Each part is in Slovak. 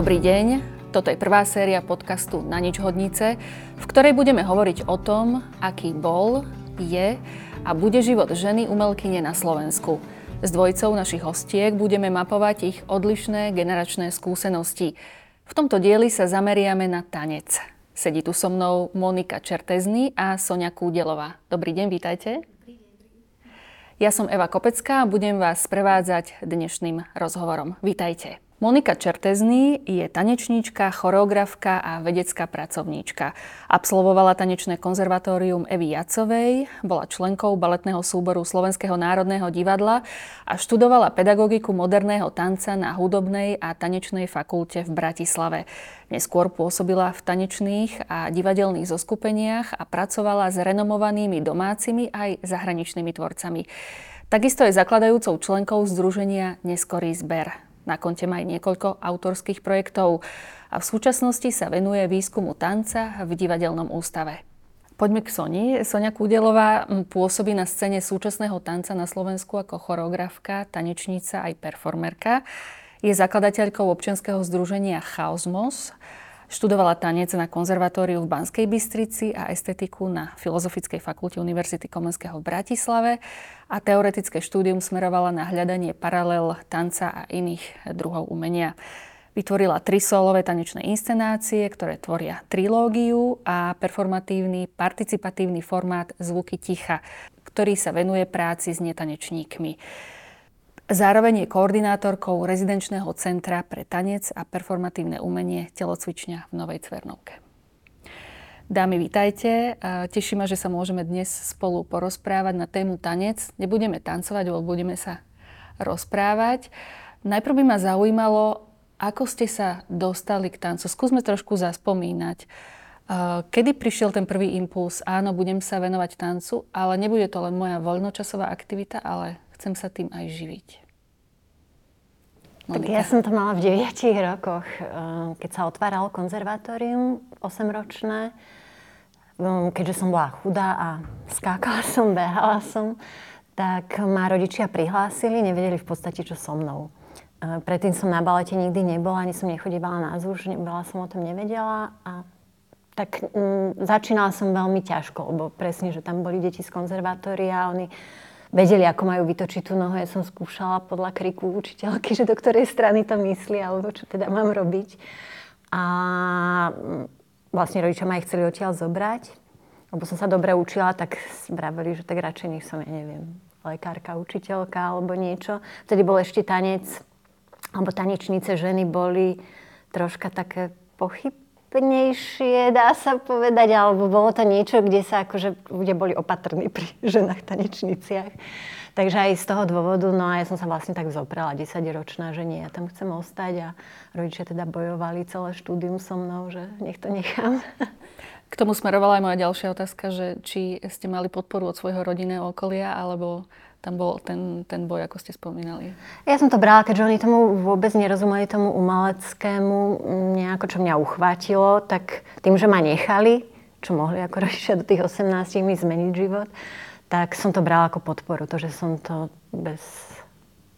Dobrý deň, toto je prvá séria podcastu Na nič hodnice, v ktorej budeme hovoriť o tom, aký bol, je a bude život ženy umelkyne na Slovensku. S dvojicou našich hostiek budeme mapovať ich odlišné generačné skúsenosti. V tomto dieli sa zameriame na tanec. Sedí tu so mnou Monika Čertezny a Sonia Kúdelová. Dobrý deň, vítajte. Ja som Eva Kopecká a budem vás prevádzať dnešným rozhovorom. Vítajte. Monika Čertezný je tanečníčka, choreografka a vedecká pracovníčka. Absolvovala tanečné konzervatórium Evy Jacovej, bola členkou baletného súboru Slovenského národného divadla a študovala pedagogiku moderného tanca na hudobnej a tanečnej fakulte v Bratislave. Neskôr pôsobila v tanečných a divadelných zoskupeniach a pracovala s renomovanými domácimi aj zahraničnými tvorcami. Takisto je zakladajúcou členkou Združenia Neskorý zber. Na konte má aj niekoľko autorských projektov a v súčasnosti sa venuje výskumu tanca v divadelnom ústave. Poďme k Soni. Sonia Kúdelová pôsobí na scéne súčasného tanca na Slovensku ako choreografka, tanečnica aj performerka. Je zakladateľkou občianskeho združenia Chaosmos Študovala tanec na konzervatóriu v Banskej Bystrici a estetiku na Filozofickej fakulte Univerzity Komenského v Bratislave a teoretické štúdium smerovala na hľadanie paralel tanca a iných druhov umenia. Vytvorila tri solové tanečné inscenácie, ktoré tvoria trilógiu a performatívny participatívny formát Zvuky ticha, ktorý sa venuje práci s netanečníkmi. Zároveň je koordinátorkou rezidenčného centra pre tanec a performatívne umenie telocvičňa v Novej Cvernovke. Dámy, vítajte. Teší ma, že sa môžeme dnes spolu porozprávať na tému tanec. Nebudeme tancovať, ale budeme sa rozprávať. Najprv by ma zaujímalo, ako ste sa dostali k tancu. Skúsme trošku zaspomínať. Kedy prišiel ten prvý impuls? Áno, budem sa venovať tancu, ale nebude to len moja voľnočasová aktivita, ale chcem sa tým aj živiť. Monika. Tak ja som to mala v 9 rokoch, eh, keď sa otváralo konzervatórium 8-ročné. Mm, keďže som bola chudá a skákala som, behala som, tak ma rodičia prihlásili, nevedeli v podstate, čo so mnou. Eh, predtým som na balete nikdy nebola, ani som nechodívala na zúž, veľa som o tom nevedela a tak mm, začínala som veľmi ťažko, lebo presne, že tam boli deti z konzervatória a oni vedeli, ako majú vytočiť tú nohu. Ja som skúšala podľa kriku učiteľky, že do ktorej strany to myslí, alebo čo teda mám robiť. A vlastne rodičia ma aj chceli odtiaľ zobrať, lebo som sa dobre učila, tak vraveli, že tak radšej nech som, ja neviem, lekárka, učiteľka alebo niečo. Vtedy bol ešte tanec, alebo tanečnice ženy boli troška také pochyb, vtipnejšie, dá sa povedať, alebo bolo to niečo, kde sa akože ľudia boli opatrní pri ženách tanečniciach. Takže aj z toho dôvodu, no a ja som sa vlastne tak zoprala 10 ročná, že nie, ja tam chcem ostať a rodičia teda bojovali celé štúdium so mnou, že nech to nechám. K tomu smerovala aj moja ďalšia otázka, že či ste mali podporu od svojho rodinného okolia, alebo tam bol ten, ten boj, ako ste spomínali. Ja som to brala, keďže oni tomu vôbec nerozumeli, tomu umeleckému, nejako, čo mňa uchvátilo, tak tým, že ma nechali, čo mohli ako rodičia do tých 18 mi zmeniť život, tak som to brala ako podporu, to, že som to bez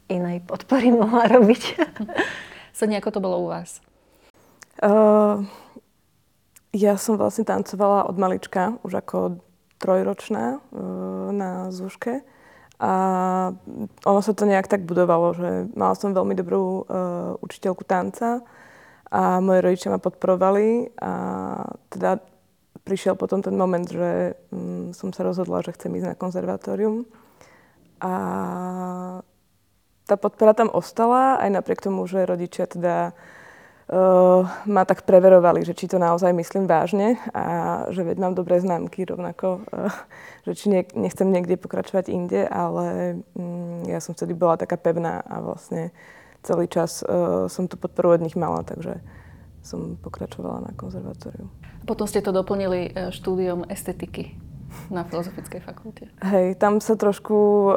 inej podpory mohla robiť. Sonia, ako to bolo u vás? Uh, ja som vlastne tancovala od malička, už ako trojročná uh, na zúške. A ono sa to nejak tak budovalo, že mala som veľmi dobrú uh, učiteľku tanca a moje rodičia ma podporovali a teda prišiel potom ten moment, že um, som sa rozhodla, že chcem ísť na konzervatórium. A tá podpora tam ostala, aj napriek tomu, že rodičia teda ma tak preverovali, že či to naozaj myslím vážne a že veď mám dobré známky rovnako, uh, že či nie, nechcem niekde pokračovať inde, ale um, ja som vtedy bola taká pevná a vlastne celý čas uh, som tú podporu od nich mala, takže som pokračovala na konzervatóriu. Potom ste to doplnili štúdiom estetiky na Filozofickej fakulte. Hej, tam sa trošku uh,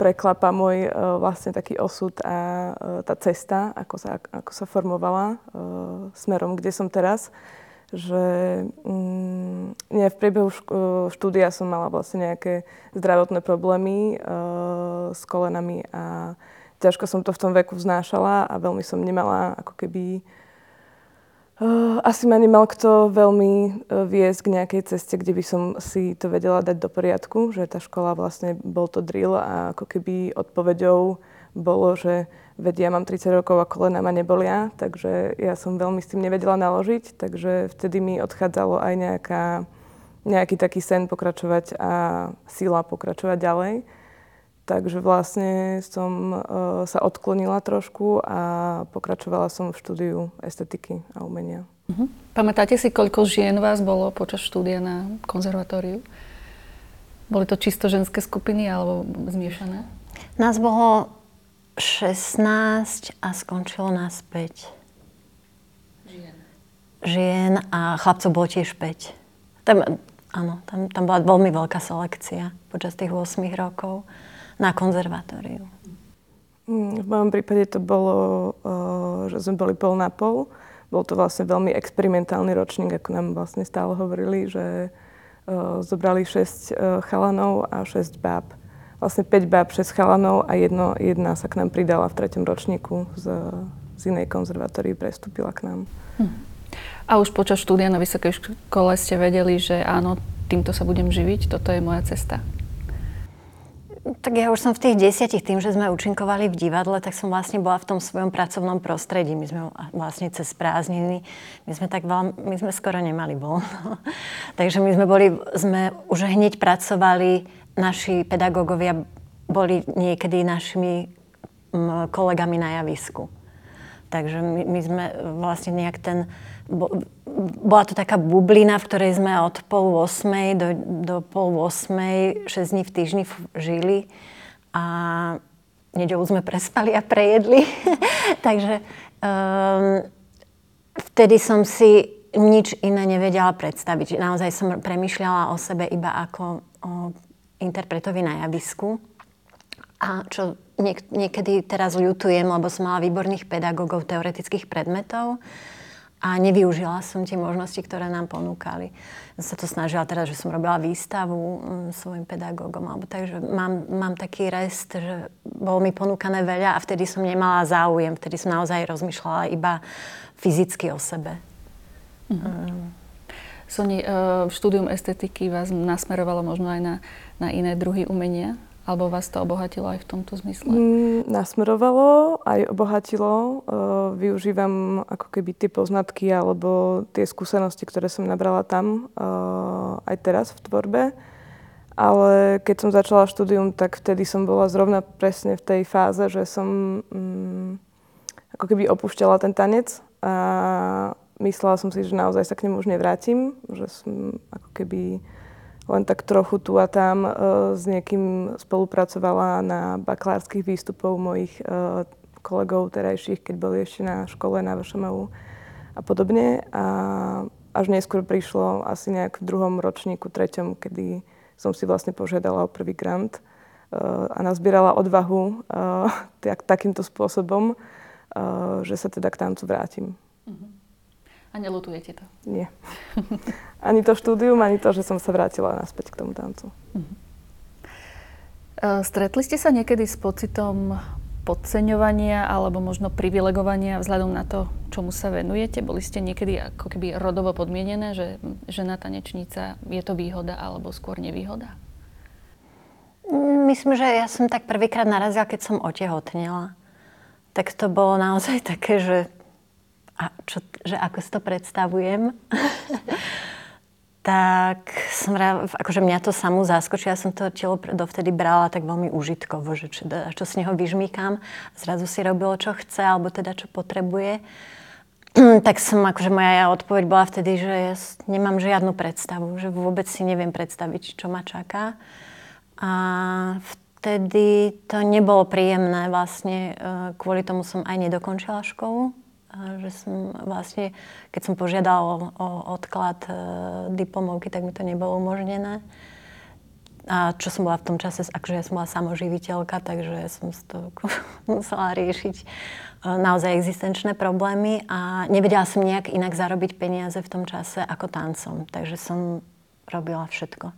preklapa môj uh, vlastne taký osud a uh, tá cesta, ako sa, ako sa formovala uh, smerom, kde som teraz. Že um, nie, v priebehu štúdia som mala vlastne nejaké zdravotné problémy uh, s kolenami a ťažko som to v tom veku vznášala a veľmi som nemala ako keby asi ma nemal kto veľmi uh, viesť k nejakej ceste, kde by som si to vedela dať do poriadku, že tá škola vlastne bol to drill a ako keby odpoveďou bolo, že vedia, mám 30 rokov a kolena ma nebolia, takže ja som veľmi s tým nevedela naložiť, takže vtedy mi odchádzalo aj nejaká, nejaký taký sen pokračovať a sila pokračovať ďalej. Takže vlastne som uh, sa odklonila trošku a pokračovala som v štúdiu estetiky a umenia. Uh-huh. Pamätáte si, koľko žien vás bolo počas štúdia na konzervatóriu? Boli to čisto ženské skupiny alebo zmiešané? Nás bolo 16 a skončilo nás 5. Žien. Žien a chlapcov bolo tiež 5. Tam, áno, tam, tam bola veľmi veľká selekcia počas tých 8 rokov na konzervatóriu? Mm, v mojom prípade to bolo, eh, že sme boli pol na pol. Bol to vlastne veľmi experimentálny ročník, ako nám vlastne stále hovorili, že eh, zobrali 6 eh, chalanov a 6 báb. Vlastne 5 báb, 6 chalanov a jedno, jedna sa k nám pridala v treťom ročníku z, z inej konzervatórii, prestúpila k nám. Hm. A už počas štúdia na vysokej škole ste vedeli, že áno, týmto sa budem živiť, toto je moja cesta? Tak ja už som v tých desiatich, tým, že sme účinkovali v divadle, tak som vlastne bola v tom svojom pracovnom prostredí. My sme vlastne cez prázdniny, my sme tak veľa, my sme skoro nemali voľno. Takže my sme boli, sme už hneď pracovali, naši pedagógovia boli niekedy našimi kolegami na javisku. Takže my, my sme vlastne nejak ten bola to taká bublina, v ktorej sme od pol 8 do, do pol 8, 6 dní v týždni žili a nedelu sme prespali a prejedli. Takže um, vtedy som si nič iné nevedela predstaviť. Naozaj som premyšľala o sebe iba ako o interpretovi na javisku. A čo niek- niekedy teraz ľutujem, lebo som mala výborných pedagógov teoretických predmetov, a nevyužila som tie možnosti, ktoré nám ponúkali. Sa to snažila teda, že som robila výstavu um, svojim pedagógom, alebo takže mám, mám taký rest, že bolo mi ponúkané veľa a vtedy som nemala záujem, vtedy som naozaj rozmýšľala iba fyzicky o sebe. Mm-hmm. Um. Soni, uh, štúdium estetiky vás nasmerovalo možno aj na, na iné druhy umenia? Alebo vás to obohatilo aj v tomto zmysle? Mm, nasmerovalo, aj obohatilo. Uh, využívam ako keby tie poznatky alebo tie skúsenosti, ktoré som nabrala tam uh, aj teraz v tvorbe. Ale keď som začala štúdium, tak vtedy som bola zrovna presne v tej fáze, že som um, ako keby opúšťala ten tanec a myslela som si, že naozaj sa k nemu už nevrátim, že som ako keby len tak trochu tu a tam uh, s niekým spolupracovala na bakalárskych výstupov mojich uh, kolegov terajších, keď boli ešte na škole na VŠMU a podobne. A až neskôr prišlo asi nejak v druhom ročníku, treťom, kedy som si vlastne požiadala o prvý grant uh, a nazbierala odvahu tak, takýmto spôsobom, že sa teda k tancu vrátim. Uh-huh. A nelutujete to? Nie. ani to štúdium, ani to, že som sa vrátila naspäť k tomu tancu. Uh-huh. Stretli ste sa niekedy s pocitom podceňovania alebo možno privilegovania vzhľadom na to, čomu sa venujete? Boli ste niekedy ako keby rodovo podmienené, že žena tanečnica je to výhoda alebo skôr nevýhoda? Myslím, že ja som tak prvýkrát narazila, keď som otehotnela. Tak to bolo naozaj také, že a čo, že ako si to predstavujem, tak som akože mňa to samú zaskočila. Ja som to telo dovtedy brala tak veľmi užitkovo, že čo, čo z neho vyžmýkam. Zrazu si robilo, čo chce, alebo teda čo potrebuje. tak som, akože moja odpoveď bola vtedy, že ja nemám žiadnu predstavu, že vôbec si neviem predstaviť, čo ma čaká. A vtedy to nebolo príjemné vlastne. E, kvôli tomu som aj nedokončila školu že som vlastne, keď som požiadala o, o odklad e, diplomovky, tak mi to nebolo umožnené. A čo som bola v tom čase, akože ja som bola samoživiteľka, takže som z toho musela riešiť e, naozaj existenčné problémy a nevedela som nejak inak zarobiť peniaze v tom čase ako tancom. Takže som robila všetko.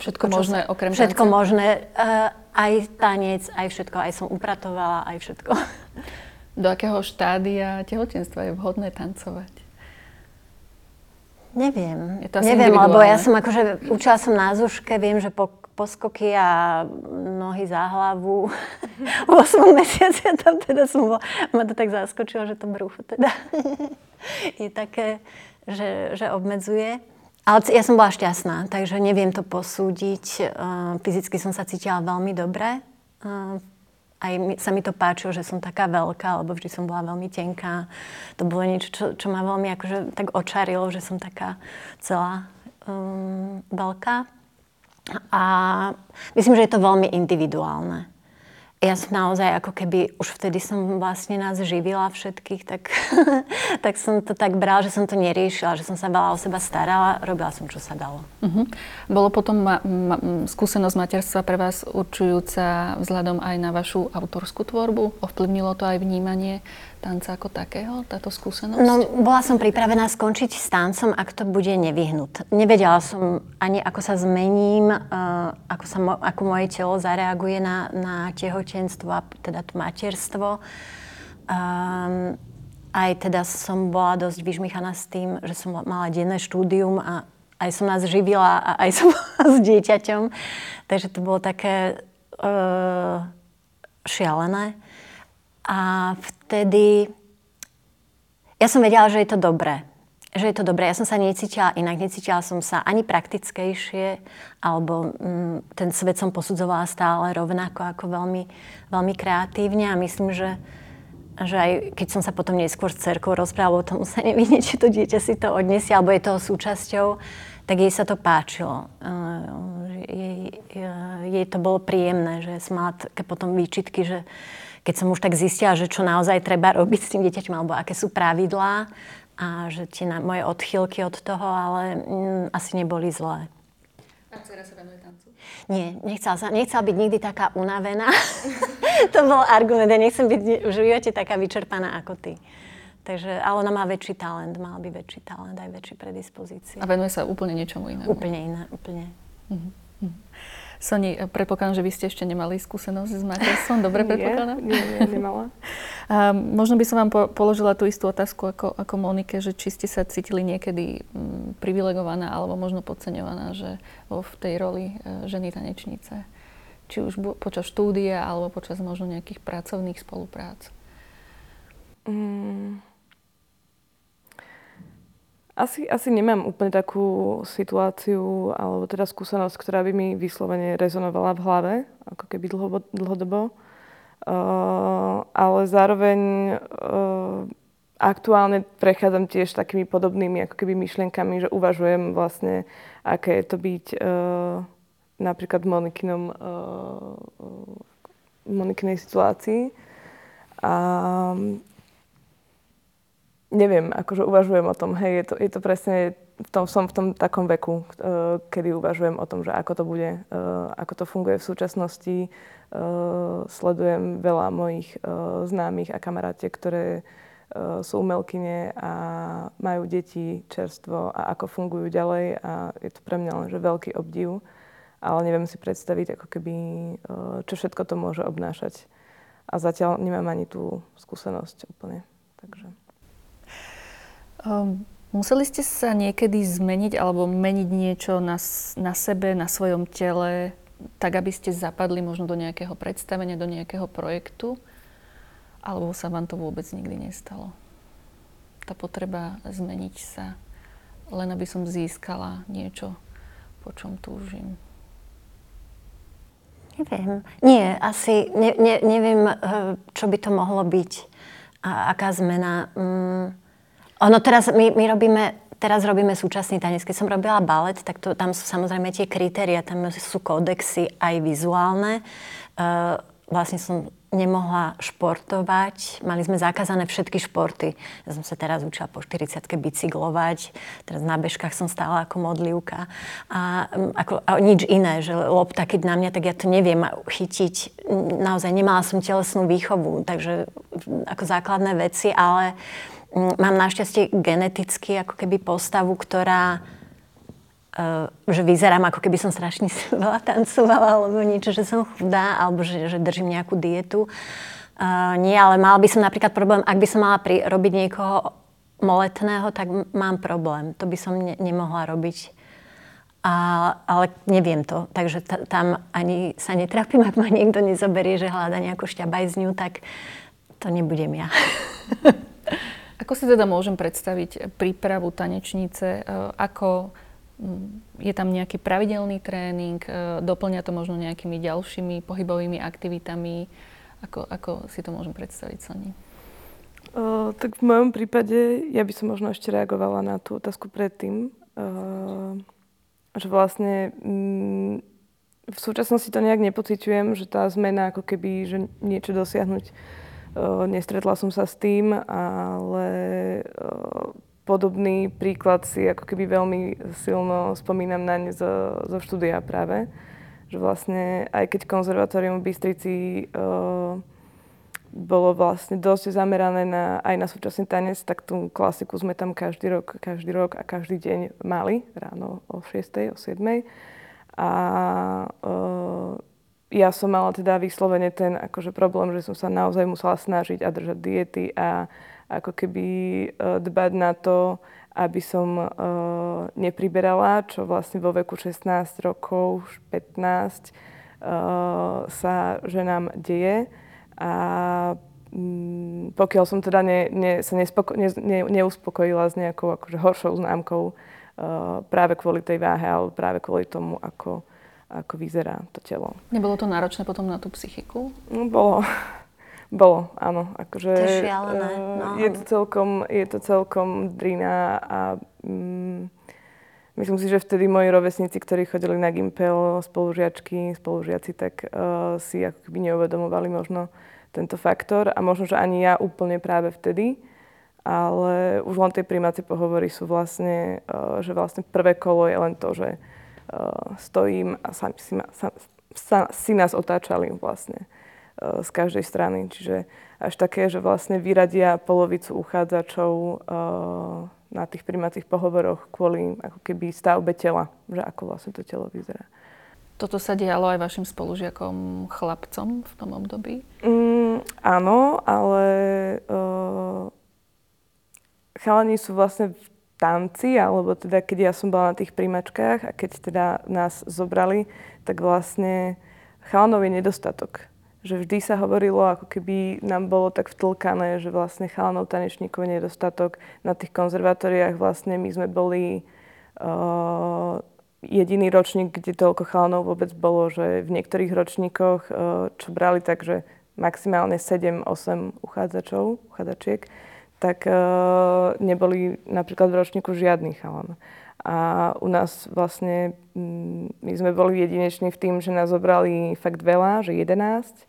Všetko možné okrem Všetko tanca? možné. Uh, aj tanec, aj všetko. Aj som upratovala, aj všetko. Do akého štádia tehotenstva je vhodné tancovať? Neviem. Je to Neviem, lebo ja som akože, učila som na Zuške, viem, že po, poskoky a nohy za hlavu. v 8 mesiaci a tam teda som bola, ma to tak zaskočilo, že to brucho teda je také, že, že obmedzuje. Ale ja som bola šťastná, takže neviem to posúdiť. Fyzicky som sa cítila veľmi dobre aj sa mi to páčilo, že som taká veľká, lebo vždy som bola veľmi tenká. To bolo niečo, čo, čo ma veľmi akože tak očarilo, že som taká celá um, veľká. A myslím, že je to veľmi individuálne ja som naozaj ako keby, už vtedy som vlastne nás živila všetkých, tak, tak som to tak brala, že som to neriešila, že som sa veľa o seba starala, robila som, čo sa dalo. Uh-huh. Bolo potom ma, ma, skúsenosť materstva pre vás určujúca vzhľadom aj na vašu autorskú tvorbu? Ovplyvnilo to aj vnímanie tanca ako takého, táto skúsenosť? No, bola som pripravená skončiť s tancom, ak to bude nevyhnut. Nevedela som ani, ako sa zmením, uh, ako, sa ako moje telo zareaguje na, na tehotenstvo a teda to materstvo. Um, aj teda som bola dosť vyžmichaná s tým, že som mala denné štúdium a aj som nás živila a aj som bola s dieťaťom. Takže to bolo také uh, šialené. A vtedy ja som vedela, že je to dobré. Že je to dobré. Ja som sa necítila inak, necítila som sa ani praktickejšie, alebo mm, ten svet som posudzovala stále rovnako, ako veľmi, veľmi kreatívne a myslím, že, že aj keď som sa potom neskôr s cerkou rozprávala o tom, sa nevidie, či to dieťa si to odniesie, alebo je toho súčasťou, tak jej sa to páčilo. Jej, jej to bolo príjemné, že som mala také potom výčitky, že keď som už tak zistila, že čo naozaj treba robiť s tým dieťaťom, alebo aké sú pravidlá a že tie na, moje odchýlky od toho, ale mm, asi neboli zlé. A dcera sa venuje tancu? Nie, nechcela, sa, nechcela byť nikdy taká unavená. to bol argument, ja nechcem byť v živote taká vyčerpaná ako ty. Takže, ale ona má väčší talent, mala by väčší talent, aj väčšie predispozície. A venuje sa úplne niečomu inému? Úplne iné, úplne. Uh-huh. Soni, predpokladám, že vy ste ešte nemali skúsenosť s materstvom. Dobre predpokladám? Nie, nie, nemala. A možno by som vám po, položila tú istú otázku ako, ako Monike, že či ste sa cítili niekedy m, mm, privilegovaná alebo možno podceňovaná, že vo v tej roli e, ženy tanečnice. Či už bu- počas štúdia alebo počas možno nejakých pracovných spoluprác. Mm. Asi, asi nemám úplne takú situáciu alebo teda skúsenosť, ktorá by mi vyslovene rezonovala v hlave, ako keby dlho, dlhodobo. Uh, ale zároveň uh, aktuálne prechádzam tiež takými podobnými ako keby myšlienkami, že uvažujem vlastne, aké je to byť uh, napríklad v Monikinom, uh, Monikinej situácii. A neviem, akože uvažujem o tom, hej, je to, je to presne, v tom, som v tom takom veku, uh, kedy uvažujem o tom, že ako to bude, uh, ako to funguje v súčasnosti. Uh, sledujem veľa mojich známych a kamarátiek, ktoré sú umelkyne a majú deti čerstvo a ako fungujú ďalej a je to pre mňa len že veľký obdiv, ale neviem si predstaviť, ako keby, čo všetko to môže obnášať. A zatiaľ nemám ani tú skúsenosť úplne. Takže. Um, museli ste sa niekedy zmeniť alebo meniť niečo na, na sebe, na svojom tele, tak aby ste zapadli možno do nejakého predstavenia, do nejakého projektu? Alebo sa vám to vôbec nikdy nestalo? Tá potreba zmeniť sa, len aby som získala niečo, po čom túžim. Neviem. Nie, asi ne, ne, neviem, eh, čo by to mohlo byť. A aká zmena. Mm, ono teraz, my, my robíme, teraz robíme súčasný tanec. Keď som robila balet, tak to, tam sú samozrejme tie kritéria, tam sú kódexy aj vizuálne. Uh, vlastne som nemohla športovať. Mali sme zakázané všetky športy. Ja som sa teraz učila po 40 bicyklovať. Teraz na bežkách som stála ako modlivka. A, um, ako, a nič iné, že lopta, keď na mňa, tak ja to neviem chytiť. Naozaj nemala som telesnú výchovu, takže ako základné veci, ale uh, Mm, mám našťastie geneticky ako keby postavu, ktorá uh, že vyzerám ako keby som strašne veľa tancovala alebo niečo, že som chudá alebo že, že držím nejakú dietu. Uh, nie, ale mal by som napríklad problém, ak by som mala pri, robiť niekoho moletného, tak mám problém. To by som ne- nemohla robiť. A, ale neviem to, takže t- tam ani sa netrapím, ak ma niekto nezoberie, že hľada nejakú šťabajzňu, tak to nebudem ja. Ako si teda môžem predstaviť prípravu tanečnice? E, ako je tam nejaký pravidelný tréning? E, doplňa to možno nejakými ďalšími pohybovými aktivitami? Ako, ako si to môžem predstaviť, Sani? Uh, tak v mojom prípade, ja by som možno ešte reagovala na tú otázku predtým, že vlastne v súčasnosti to nejak nepociťujem, že tá zmena ako keby, že niečo dosiahnuť, nestretla som sa s tým, ale uh, podobný príklad si ako keby veľmi silno spomínam naň zo, zo štúdia práve, že vlastne aj keď konzervatórium v Bystrici uh, bolo vlastne dosť zamerané na, aj na súčasný tanec, tak tú klasiku sme tam každý rok, každý rok a každý deň mali ráno o 6. o 7. A ja som mala teda vyslovene ten akože problém, že som sa naozaj musela snažiť a držať diety a ako keby uh, dbať na to, aby som uh, nepriberala, čo vlastne vo veku 16 rokov, 15 uh, sa ženám deje. A mm, pokiaľ som teda ne, ne, sa nespoko- ne, ne, neuspokojila s nejakou akože horšou známkou práve kvôli tej váhe alebo práve kvôli tomu, ako, ako vyzerá to telo. Nebolo to náročné potom na tú psychiku? No, bolo. Bolo, áno. Akože, to je šialené. Eh, no. je, to celkom, je to celkom drina a mm, myslím si, že vtedy moji rovesníci, ktorí chodili na Gimpel, spolužiačky, spolužiaci, tak uh, si ako keby neuvedomovali možno tento faktor a možno, že ani ja úplne práve vtedy, ale už len tie primácie pohovory sú vlastne, uh, že vlastne prvé kolo je len to, že uh, stojím a sami si, sa, sa, si nás otáčali vlastne uh, z každej strany. Čiže až také, že vlastne vyradia polovicu uchádzačov uh, na tých primacích pohovoroch kvôli ako keby stavbe tela, že ako vlastne to telo vyzerá. Toto sa dialo aj vašim spolužiakom, chlapcom v tom období? Mm, áno, ale uh, chalani sú vlastne v tanci, alebo teda keď ja som bola na tých príjmačkách a keď teda nás zobrali, tak vlastne chalanov je nedostatok. Že vždy sa hovorilo, ako keby nám bolo tak vtlkané, že vlastne chalanov tanečníkov je nedostatok. Na tých konzervatóriách vlastne my sme boli uh, jediný ročník, kde toľko chalanov vôbec bolo, že v niektorých ročníkoch, eh, čo brali tak, že maximálne 7-8 uchádzačov, uchádzačiek, tak eh, neboli napríklad v ročníku žiadny chalan. A u nás vlastne, mm, my sme boli jedineční v tým, že nás zobrali fakt veľa, že 11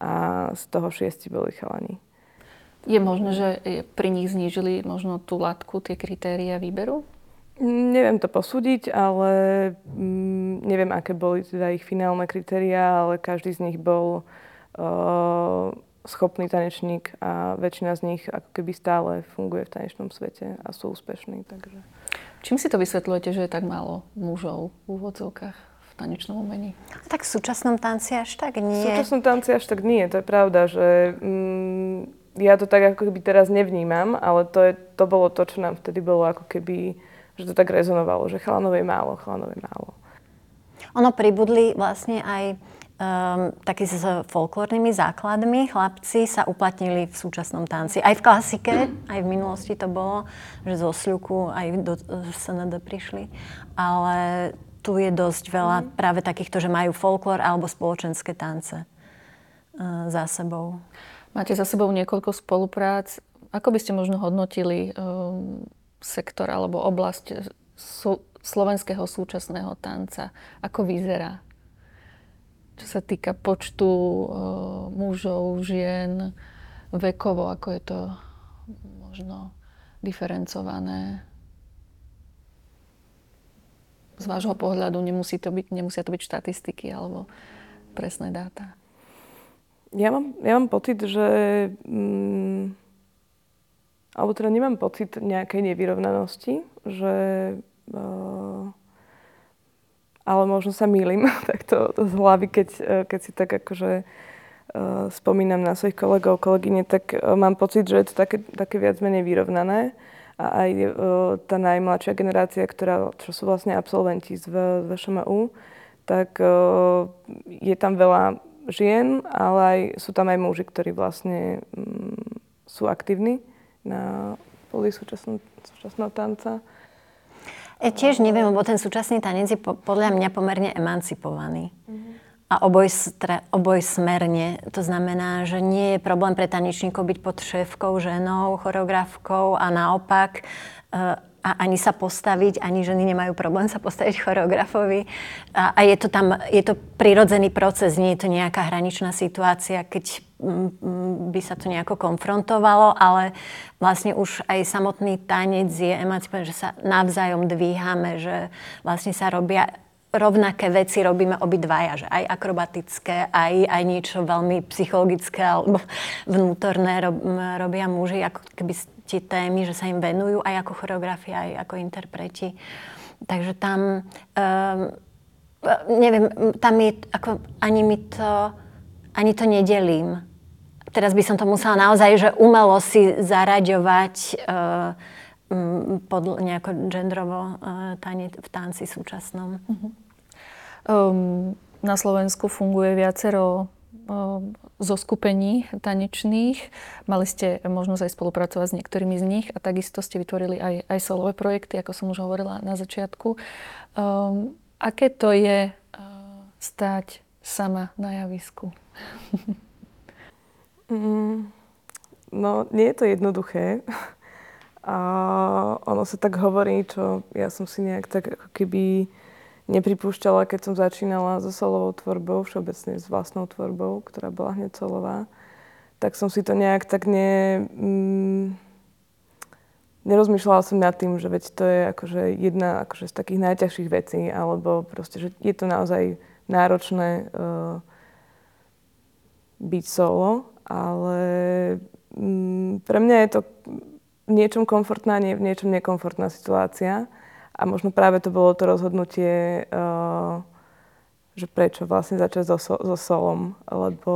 a z toho 6 boli chalani. Je možné, že pri nich znížili možno tú latku, tie kritéria výberu? Neviem to posúdiť, ale mm, neviem, aké boli teda ich finálne kritériá, ale každý z nich bol uh, schopný tanečník a väčšina z nich ako keby stále funguje v tanečnom svete a sú úspešní. Takže. Čím si to vysvetľujete, že je tak málo mužov v úvodzovkách v tanečnom umení? Tak v súčasnom tanci až tak nie. V súčasnom tanci až tak nie, to je pravda, že mm, ja to tak ako keby teraz nevnímam, ale to, je, to bolo to, čo nám vtedy bolo ako keby že to tak rezonovalo, že chalanov je málo, chalanov je málo. Ono pribudli vlastne aj um, taký s folklórnymi základmi. Chlapci sa uplatnili v súčasnom tanci. Aj v klasike, aj v minulosti to bolo, že zo sľuku aj do SND prišli. Ale tu je dosť veľa mm. práve takýchto, že majú folklór alebo spoločenské tance uh, za sebou. Máte za sebou niekoľko spoluprác. Ako by ste možno hodnotili um, sektor alebo oblasť sú, slovenského súčasného tanca? Ako vyzerá? Čo sa týka počtu uh, mužov, žien, vekovo, ako je to možno diferencované? Z vášho pohľadu nemusí to byť, nemusia to byť štatistiky alebo presné dáta. Ja mám, ja mám pocit, že mm, alebo teda nemám pocit nejakej nevyrovnanosti, že... Uh, ale možno sa mýlim tak to, to z hlavy, keď, keď si tak akože spomínam na svojich kolegov, kolegyne, tak mám pocit, že je to také, také viac menej vyrovnané a aj tá najmladšia generácia, ktorá, čo sú vlastne absolventi z VŠMU, tak je tam veľa žien, ale aj, sú tam aj muži, ktorí vlastne mm, sú aktívni na poli súčasného, súčasného tanca. Ja tiež neviem, lebo ten súčasný tanec je po, podľa mňa pomerne emancipovaný. Mm-hmm. A oboj, stre, oboj smerne. To znamená, že nie je problém pre tanečníkov byť pod šéfkou, ženou, choreografkou a naopak. E, a ani sa postaviť, ani ženy nemajú problém sa postaviť choreografovi. A, a je to tam, je to prirodzený proces, nie je to nejaká hraničná situácia, keď by sa to nejako konfrontovalo, ale vlastne už aj samotný tanec je emancipovaný, že sa navzájom dvíhame, že vlastne sa robia rovnaké veci robíme obidvaja, že aj akrobatické, aj, aj niečo veľmi psychologické alebo vnútorné rob, robia muži, ako keby tie témy, že sa im venujú aj ako choreografia, aj ako interpreti. Takže tam, um, neviem, tam je, ako, ani mi to, ani to nedelím. Teraz by som to musela naozaj, že umelo si zaraďovať uh, nejako genderovo uh, v tanci súčasnom. Um, na Slovensku funguje viacero zo skupení tanečných. Mali ste možnosť aj spolupracovať s niektorými z nich a takisto ste vytvorili aj, aj solové projekty, ako som už hovorila na začiatku. Um, aké to je uh, stať sama na javisku? mm, no, nie je to jednoduché. A ono sa tak hovorí, čo ja som si nejak tak ako keby nepripúšťala, keď som začínala so solovou tvorbou, všeobecne s vlastnou tvorbou, ktorá bola hneď solová, tak som si to nejak tak ne... Mm, nerozmýšľala som nad tým, že veď to je akože jedna akože z takých najťažších vecí, alebo proste, že je to naozaj náročné uh, byť solo, ale mm, pre mňa je to v niečom komfortná, nie v niečom nekomfortná situácia. A možno práve to bolo to rozhodnutie, uh, že prečo vlastne začať so, so solom. Lebo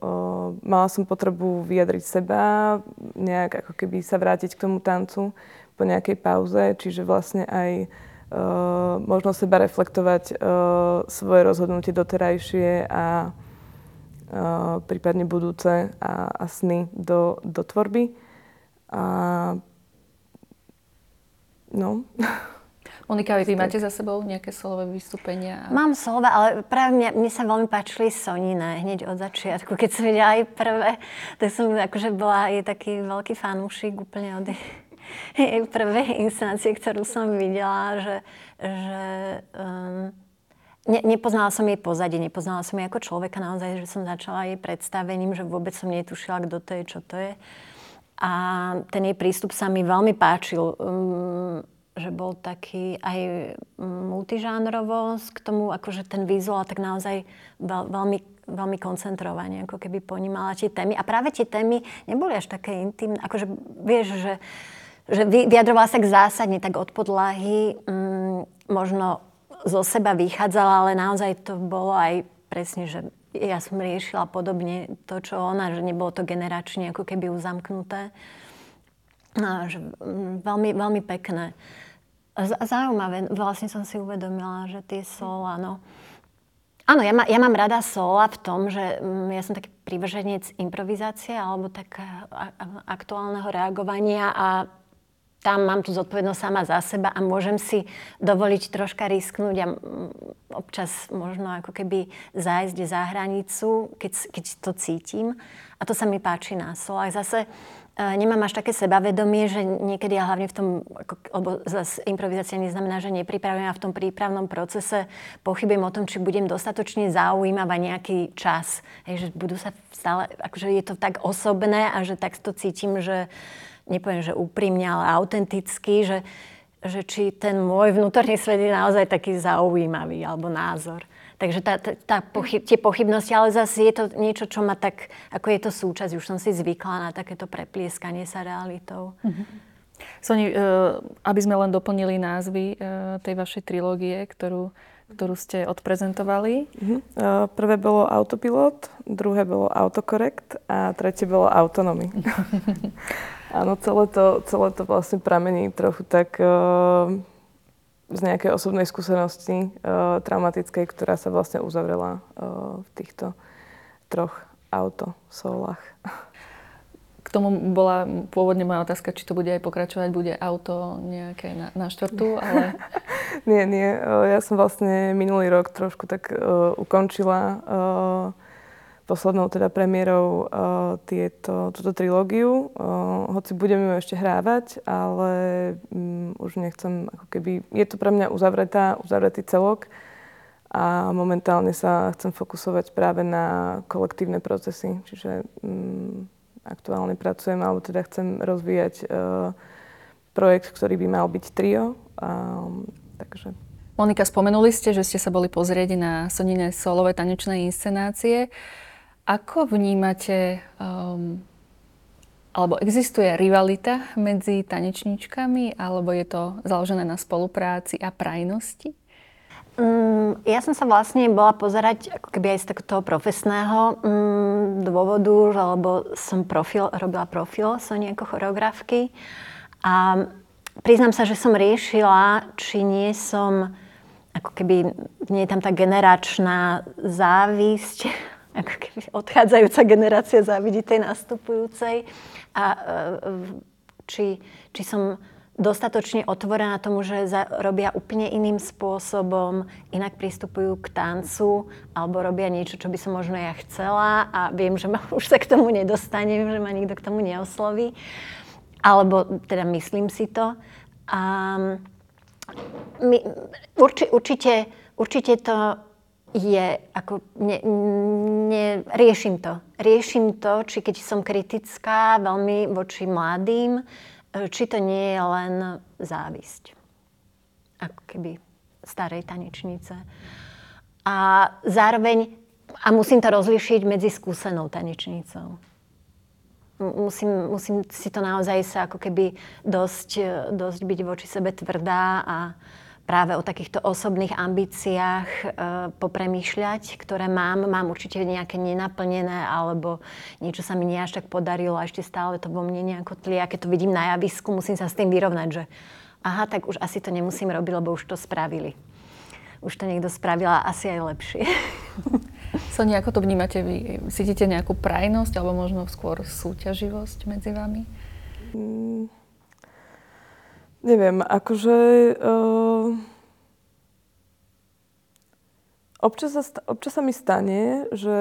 uh, mala som potrebu vyjadriť seba, nejak ako keby sa vrátiť k tomu tancu po nejakej pauze, čiže vlastne aj uh, možno seba reflektovať svoje rozhodnutie doterajšie a prípadne budúce a, a sny do, do tvorby. A no. Monika, vy, máte za sebou nejaké solové vystúpenia? Mám solové, ale práve mne, mne sa veľmi páčili Sonine hneď od začiatku. Keď som videla aj prvé, tak som akože bola je taký veľký fanúšik úplne od jej prvej inscenácie, ktorú som videla, že, že um, ne, nepoznala som jej pozadie, nepoznala som jej ako človeka naozaj, že som začala jej predstavením, že vôbec som netušila, kto to je, čo to je. A ten jej prístup sa mi veľmi páčil. Um, že bol taký aj multižánrovo k tomu, akože ten vizuál tak naozaj veľ, veľmi, veľmi koncentrovane, ako keby ponímala tie témy. A práve tie témy neboli až také intimné, akože vieš, že, že vyjadrovala sa k zásadne, tak od podlahy mm, možno zo seba vychádzala, ale naozaj to bolo aj presne, že ja som riešila podobne to, čo ona, že nebolo to generačne ako keby uzamknuté. No, že, mm, veľmi, veľmi pekné. Zaujímavé, vlastne som si uvedomila, že tie sola, no... Áno, ja, ma, ja mám rada sola v tom, že mm, ja som taký privrženec improvizácie alebo tak aktuálneho reagovania a tam mám tú zodpovednosť sama za seba a môžem si dovoliť troška risknúť a občas možno ako keby zájsť za hranicu, keď, keď to cítim. A to sa mi páči na solách. Zase nemám až také sebavedomie, že niekedy ja hlavne v tom, lebo zase improvizácia neznamená, že nepripravujem a v tom prípravnom procese pochybujem o tom, či budem dostatočne zaujímavá nejaký čas. Hej, že budú sa stále, akože je to tak osobné a že tak to cítim, že nepoviem, že úprimne, ale autenticky, že, že či ten môj vnútorný svet je naozaj taký zaujímavý alebo názor. Takže tá, tá, tá pochyb, tie pochybnosti, ale zase je to niečo, čo ma tak, ako je to súčasť, už som si zvykla na takéto preplieskanie sa realitou. Mm-hmm. Soni, uh, aby sme len doplnili názvy uh, tej vašej trilógie, ktorú, ktorú ste odprezentovali. Uh-huh. Prvé bolo autopilot, druhé bolo autokorekt a tretie bolo autonomy. Áno, celé to, celé to vlastne pramení trochu tak uh, z nejakej osobnej skúsenosti uh, traumatickej, ktorá sa vlastne uzavrela uh, v týchto troch autosolách. K tomu bola pôvodne moja otázka, či to bude aj pokračovať, bude auto nejaké na, na štvrtú, ale... nie, nie. Ja som vlastne minulý rok trošku tak uh, ukončila uh, poslednou teda premiérou uh, tieto, túto trilógiu. Uh, hoci budeme ju ešte hrávať, ale um, už nechcem, ako keby, je to pre mňa uzavretá, uzavretý celok a momentálne sa chcem fokusovať práve na kolektívne procesy. Čiže um, aktuálne pracujem, alebo teda chcem rozvíjať uh, projekt, ktorý by mal byť trio. Um, takže Monika, spomenuli ste, že ste sa boli pozrieť na Sonine solové tanečné inscenácie. Ako vnímate, um, alebo existuje rivalita medzi tanečníčkami, alebo je to založené na spolupráci a prajnosti? Um, ja som sa vlastne bola pozerať ako keby aj z takého profesného um, dôvodu, lebo som profil, robila profil Sony ako choreografky. A priznám sa, že som riešila, či nie som ako keby nie je tam tá generačná závisť ako keby odchádzajúca generácia závidí tej nastupujúcej. A e, či, či som dostatočne otvorená tomu, že za, robia úplne iným spôsobom, inak pristupujú k tancu, alebo robia niečo, čo by som možno ja chcela a viem, že ma, už sa k tomu nedostanem, že ma nikto k tomu neosloví. Alebo teda myslím si to. A my, urči, určite, určite to je ako, ne, ne, riešim to. Riešim to, či keď som kritická veľmi voči mladým, e, či to nie je len závisť. Ako keby starej tanečnice. A zároveň, a musím to rozlišiť medzi skúsenou tanečnicou. Musím, musím si to naozaj sa ako keby dosť, dosť byť voči sebe tvrdá a, práve o takýchto osobných ambíciách e, popremýšľať, ktoré mám. Mám určite nejaké nenaplnené, alebo niečo sa mi nie až tak podarilo a ešte stále to vo mne nejako tlie. A keď to vidím na javisku, musím sa s tým vyrovnať, že aha, tak už asi to nemusím robiť, lebo už to spravili. Už to niekto spravila asi aj lepšie. Sonia, ako to vnímate vy? Cítite nejakú prajnosť alebo možno skôr súťaživosť medzi vami? Mm. Neviem, akože... Uh, občas, sa, občas sa mi stane, že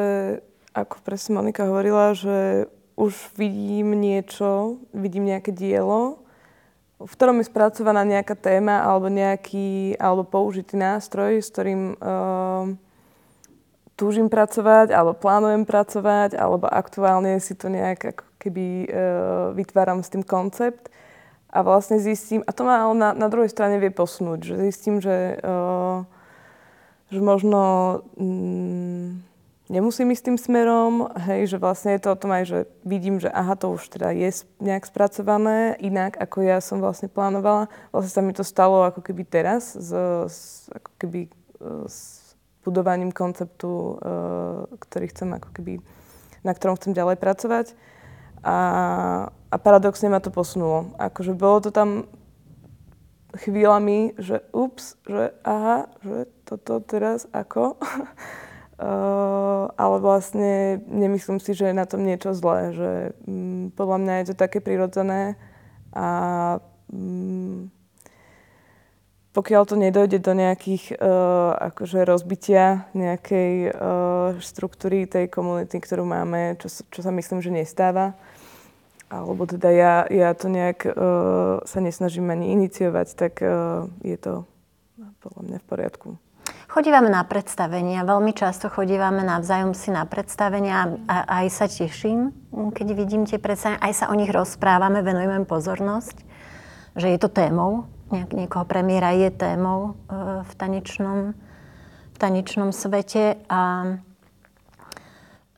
ako presne Monika hovorila, že už vidím niečo, vidím nejaké dielo, v ktorom je spracovaná nejaká téma alebo nejaký, alebo použitý nástroj, s ktorým uh, túžim pracovať, alebo plánujem pracovať, alebo aktuálne si to nejak ako keby uh, vytváram s tým koncept a vlastne zistím, a to ma ale na, na druhej strane vie posunúť, že zistím, že, uh, že možno mm, nemusím ísť tým smerom, hej, že vlastne je to o tom aj, že vidím, že aha, to už teda je nejak spracované inak, ako ja som vlastne plánovala. Vlastne sa mi to stalo ako keby teraz, s, s, ako keby, uh, s budovaním konceptu, uh, ktorý chcem ako keby, na ktorom chcem ďalej pracovať. A, a paradoxne ma to posunulo. Akože bolo to tam chvíľami, že ups, že aha, že toto teraz ako. uh, ale vlastne nemyslím si, že je na tom niečo zlé, že um, podľa mňa je to také prirodzené a um, pokiaľ to nedojde do nejakých uh, akože rozbitia nejakej uh, štruktúry tej komunity, ktorú máme, čo, čo sa myslím, že nestáva, alebo teda ja, ja to nejak uh, sa nesnažím ani iniciovať, tak uh, je to podľa mňa v poriadku. Chodívame na predstavenia, veľmi často chodívame navzájom si na predstavenia a aj sa teším, keď vidím tie predstavenia, aj sa o nich rozprávame, venujeme pozornosť, že je to témou, niekoho premiéra je témou uh, v tanečnom, v tanečnom svete a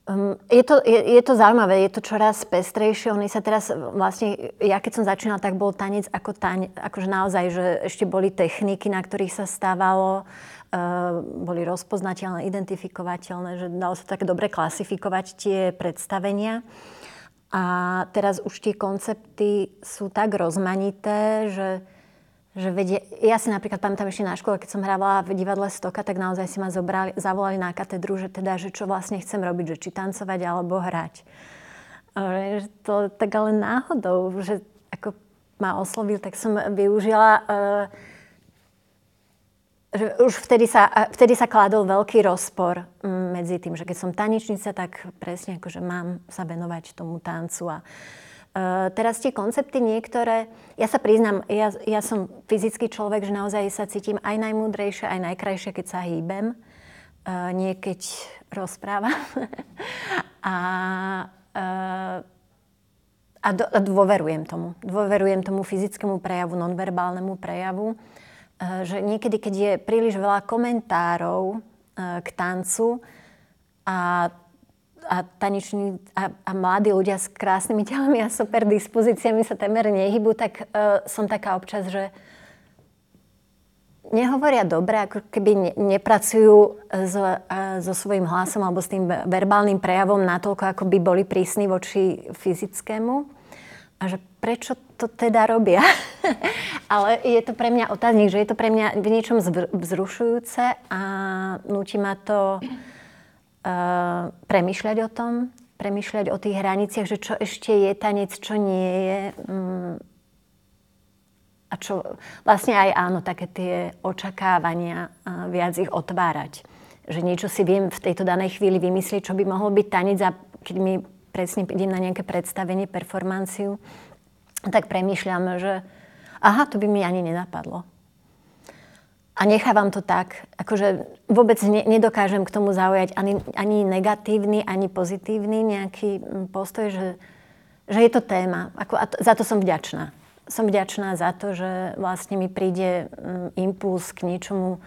Um, je, to, je, je to zaujímavé, je to čoraz pestrejšie. Oni sa teraz vlastne, ja keď som začínala, tak bol tanec ako tanec, akože naozaj, že ešte boli techniky, na ktorých sa stávalo, uh, boli rozpoznateľné, identifikovateľné, že dalo sa také dobre klasifikovať tie predstavenia. A teraz už tie koncepty sú tak rozmanité, že že vedie, ja si napríklad pamätám ešte na škole, keď som hrávala v divadle Stoka, tak naozaj si ma zobrali, zavolali na katedru, že teda, že čo vlastne chcem robiť, že či tancovať alebo hrať. Že to tak ale náhodou, že ako ma oslovil, tak som využila, uh, že už vtedy sa, vtedy sa kládol veľký rozpor mm, medzi tým, že keď som tanečnica, tak presne akože mám sa venovať tomu tancu a uh, Uh, teraz tie koncepty niektoré, ja sa priznám, ja, ja som fyzický človek, že naozaj sa cítim aj najmúdrejšie, aj najkrajšie, keď sa hýbem. Uh, nie keď rozprávam. a, uh, a, do, a dôverujem tomu. Dôverujem tomu fyzickému prejavu, nonverbálnemu prejavu. Uh, že niekedy, keď je príliš veľa komentárov uh, k tancu a a taneční a, a mladí ľudia s krásnymi telami a super dispozíciami sa temer nehybu, tak uh, som taká občas, že nehovoria dobre, ako keby ne, nepracujú so, uh, so svojím hlasom alebo s tým verbálnym prejavom natoľko, ako by boli prísni voči fyzickému. A že prečo to teda robia? Ale je to pre mňa otáznik, že je to pre mňa v niečom vzrušujúce a nutí ma to premyšľať o tom, premyšľať o tých hraniciach, že čo ešte je tanec, čo nie je. Um, a čo vlastne aj áno, také tie očakávania, viac ich otvárať. Že niečo si viem v tejto danej chvíli vymyslieť, čo by mohlo byť tanec a keď mi presne idem na nejaké predstavenie, performanciu, tak premýšľam, že aha, to by mi ani nenapadlo a nechávam to tak. Akože vôbec ne, nedokážem k tomu zaujať ani, ani negatívny, ani pozitívny nejaký mm, postoj, že, že je to téma. Ako, a to, za to som vďačná. Som vďačná za to, že vlastne mi príde um, impuls k niečomu.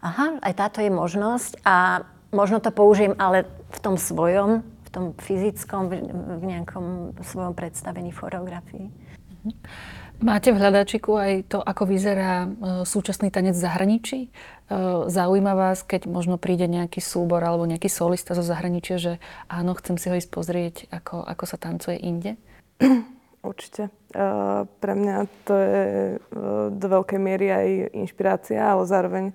Aha, aj táto je možnosť a možno to použijem, ale v tom svojom, v tom fyzickom, v, v nejakom svojom predstavení fotografii. Mm-hmm. Máte v hľadačiku aj to, ako vyzerá e, súčasný tanec v zahraničí? E, zaujíma vás, keď možno príde nejaký súbor alebo nejaký solista zo zahraničia, že áno, chcem si ho ísť pozrieť, ako, ako sa tancuje inde? Určite. Uh, pre mňa to je do veľkej miery aj inšpirácia, ale zároveň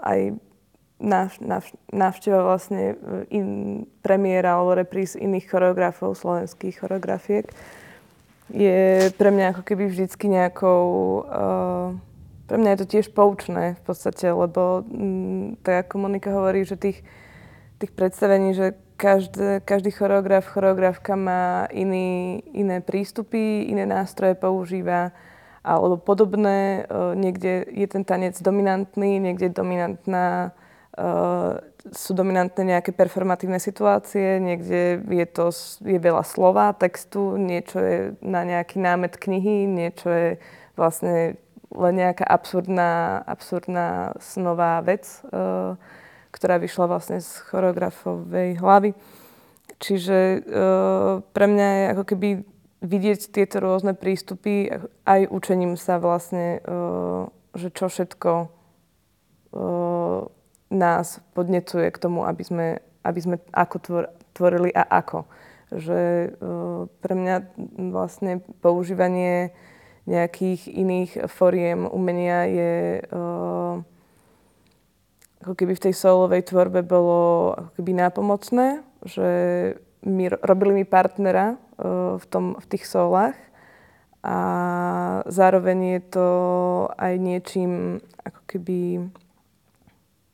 aj návš- návš- návšteva vlastne in, premiéra alebo repríz iných choreografov, slovenských choreografiek je pre mňa ako keby vždycky nejakou... Uh, pre mňa je to tiež poučné v podstate, lebo m, mm, tak ako Monika hovorí, že tých, tých predstavení, že každý, každý choreograf, choreografka má iný, iné prístupy, iné nástroje používa alebo podobné. Uh, niekde je ten tanec dominantný, niekde je dominantná uh, sú dominantné nejaké performatívne situácie, niekde je to je veľa slova, textu, niečo je na nejaký námet knihy, niečo je vlastne len nejaká absurdná, absurdná snová vec, uh, ktorá vyšla vlastne z choreografovej hlavy. Čiže uh, pre mňa je ako keby vidieť tieto rôzne prístupy aj učením sa vlastne, uh, že čo všetko nás podnecuje k tomu, aby sme, aby sme ako tvor, tvorili a ako. Že uh, pre mňa vlastne používanie nejakých iných foriem umenia je uh, ako keby v tej solovej tvorbe bolo ako keby nápomocné, že mi, robili mi partnera uh, v, tom, v tých solách a zároveň je to aj niečím ako keby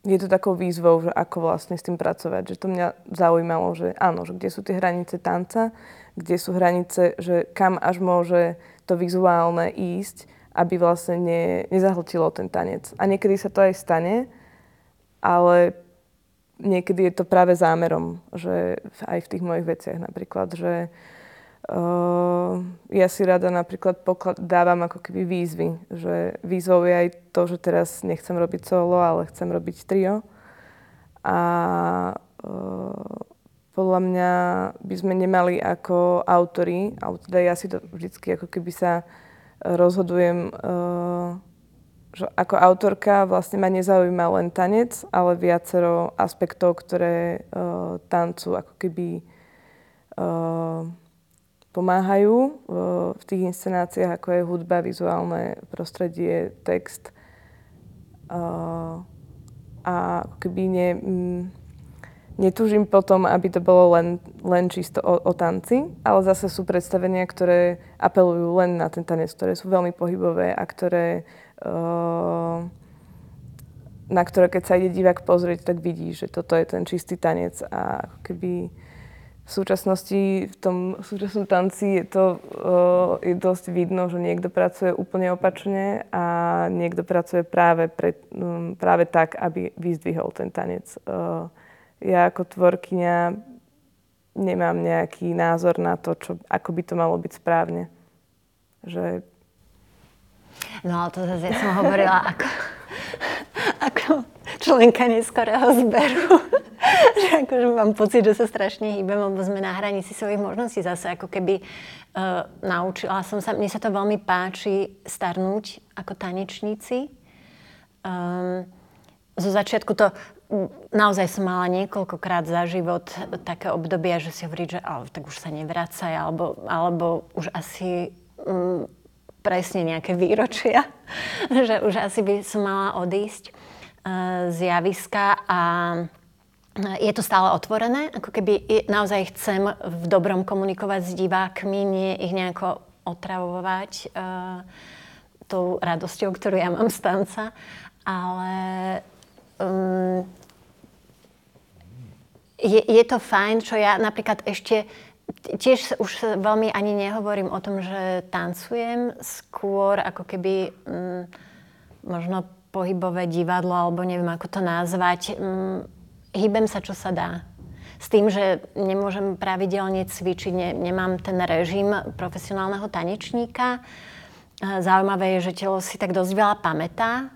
je to takou výzvou, že ako vlastne s tým pracovať. Že to mňa zaujímalo, že áno, že kde sú tie hranice tanca, kde sú hranice, že kam až môže to vizuálne ísť, aby vlastne ne, nezahltilo ten tanec. A niekedy sa to aj stane, ale niekedy je to práve zámerom, že aj v tých mojich veciach napríklad, že Uh, ja si rada napríklad poklad, dávam ako keby výzvy, že výzvou je aj to, že teraz nechcem robiť solo, ale chcem robiť trio. A uh, podľa mňa by sme nemali ako autory, alebo teda ja si to vždycky ako keby sa rozhodujem, uh, že ako autorka vlastne ma nezaujíma len tanec, ale viacero aspektov, ktoré uh, tancu ako keby uh, pomáhajú uh, v tých inscenáciách, ako je hudba, vizuálne prostredie, text. Uh, a keby ne, Netúžim potom, aby to bolo len, len čisto o, o tanci, ale zase sú predstavenia, ktoré apelujú len na ten tanec, ktoré sú veľmi pohybové a ktoré, uh, na ktoré keď sa ide divák pozrieť, tak vidí, že toto je ten čistý tanec a keby v súčasnosti, v tom súčasnom tanci je to uh, je dosť vidno, že niekto pracuje úplne opačne a niekto pracuje práve, pre, um, práve tak, aby vyzdvihol ten tanec. Uh, ja ako tvorkyňa nemám nejaký názor na to, čo, ako by to malo byť správne. Že... No ale to zase ja som hovorila ako, ako členka neskorého zberu. že akože mám pocit, že sa strašne hýbem, lebo sme na hranici svojich možností zase ako keby uh, naučila som sa, mne sa to veľmi páči starnúť ako tanečníci. Um, zo začiatku to naozaj som mala niekoľkokrát za život také obdobia, že si hovorí, že ale, tak už sa nevracaj, alebo, alebo už asi um, presne nejaké výročia, že už asi by som mala odísť uh, z javiska a je to stále otvorené, ako keby naozaj chcem v dobrom komunikovať s divákmi, nie ich nejako otravovať uh, tou radosťou, ktorú ja mám z tanca, ale um, je, je to fajn, čo ja napríklad ešte tiež už veľmi ani nehovorím o tom, že tancujem, skôr ako keby um, možno pohybové divadlo, alebo neviem, ako to nazvať. Um, hýbem sa, čo sa dá. S tým, že nemôžem pravidelne cvičiť, ne, nemám ten režim profesionálneho tanečníka. Zaujímavé je, že telo si tak dosť veľa pamätá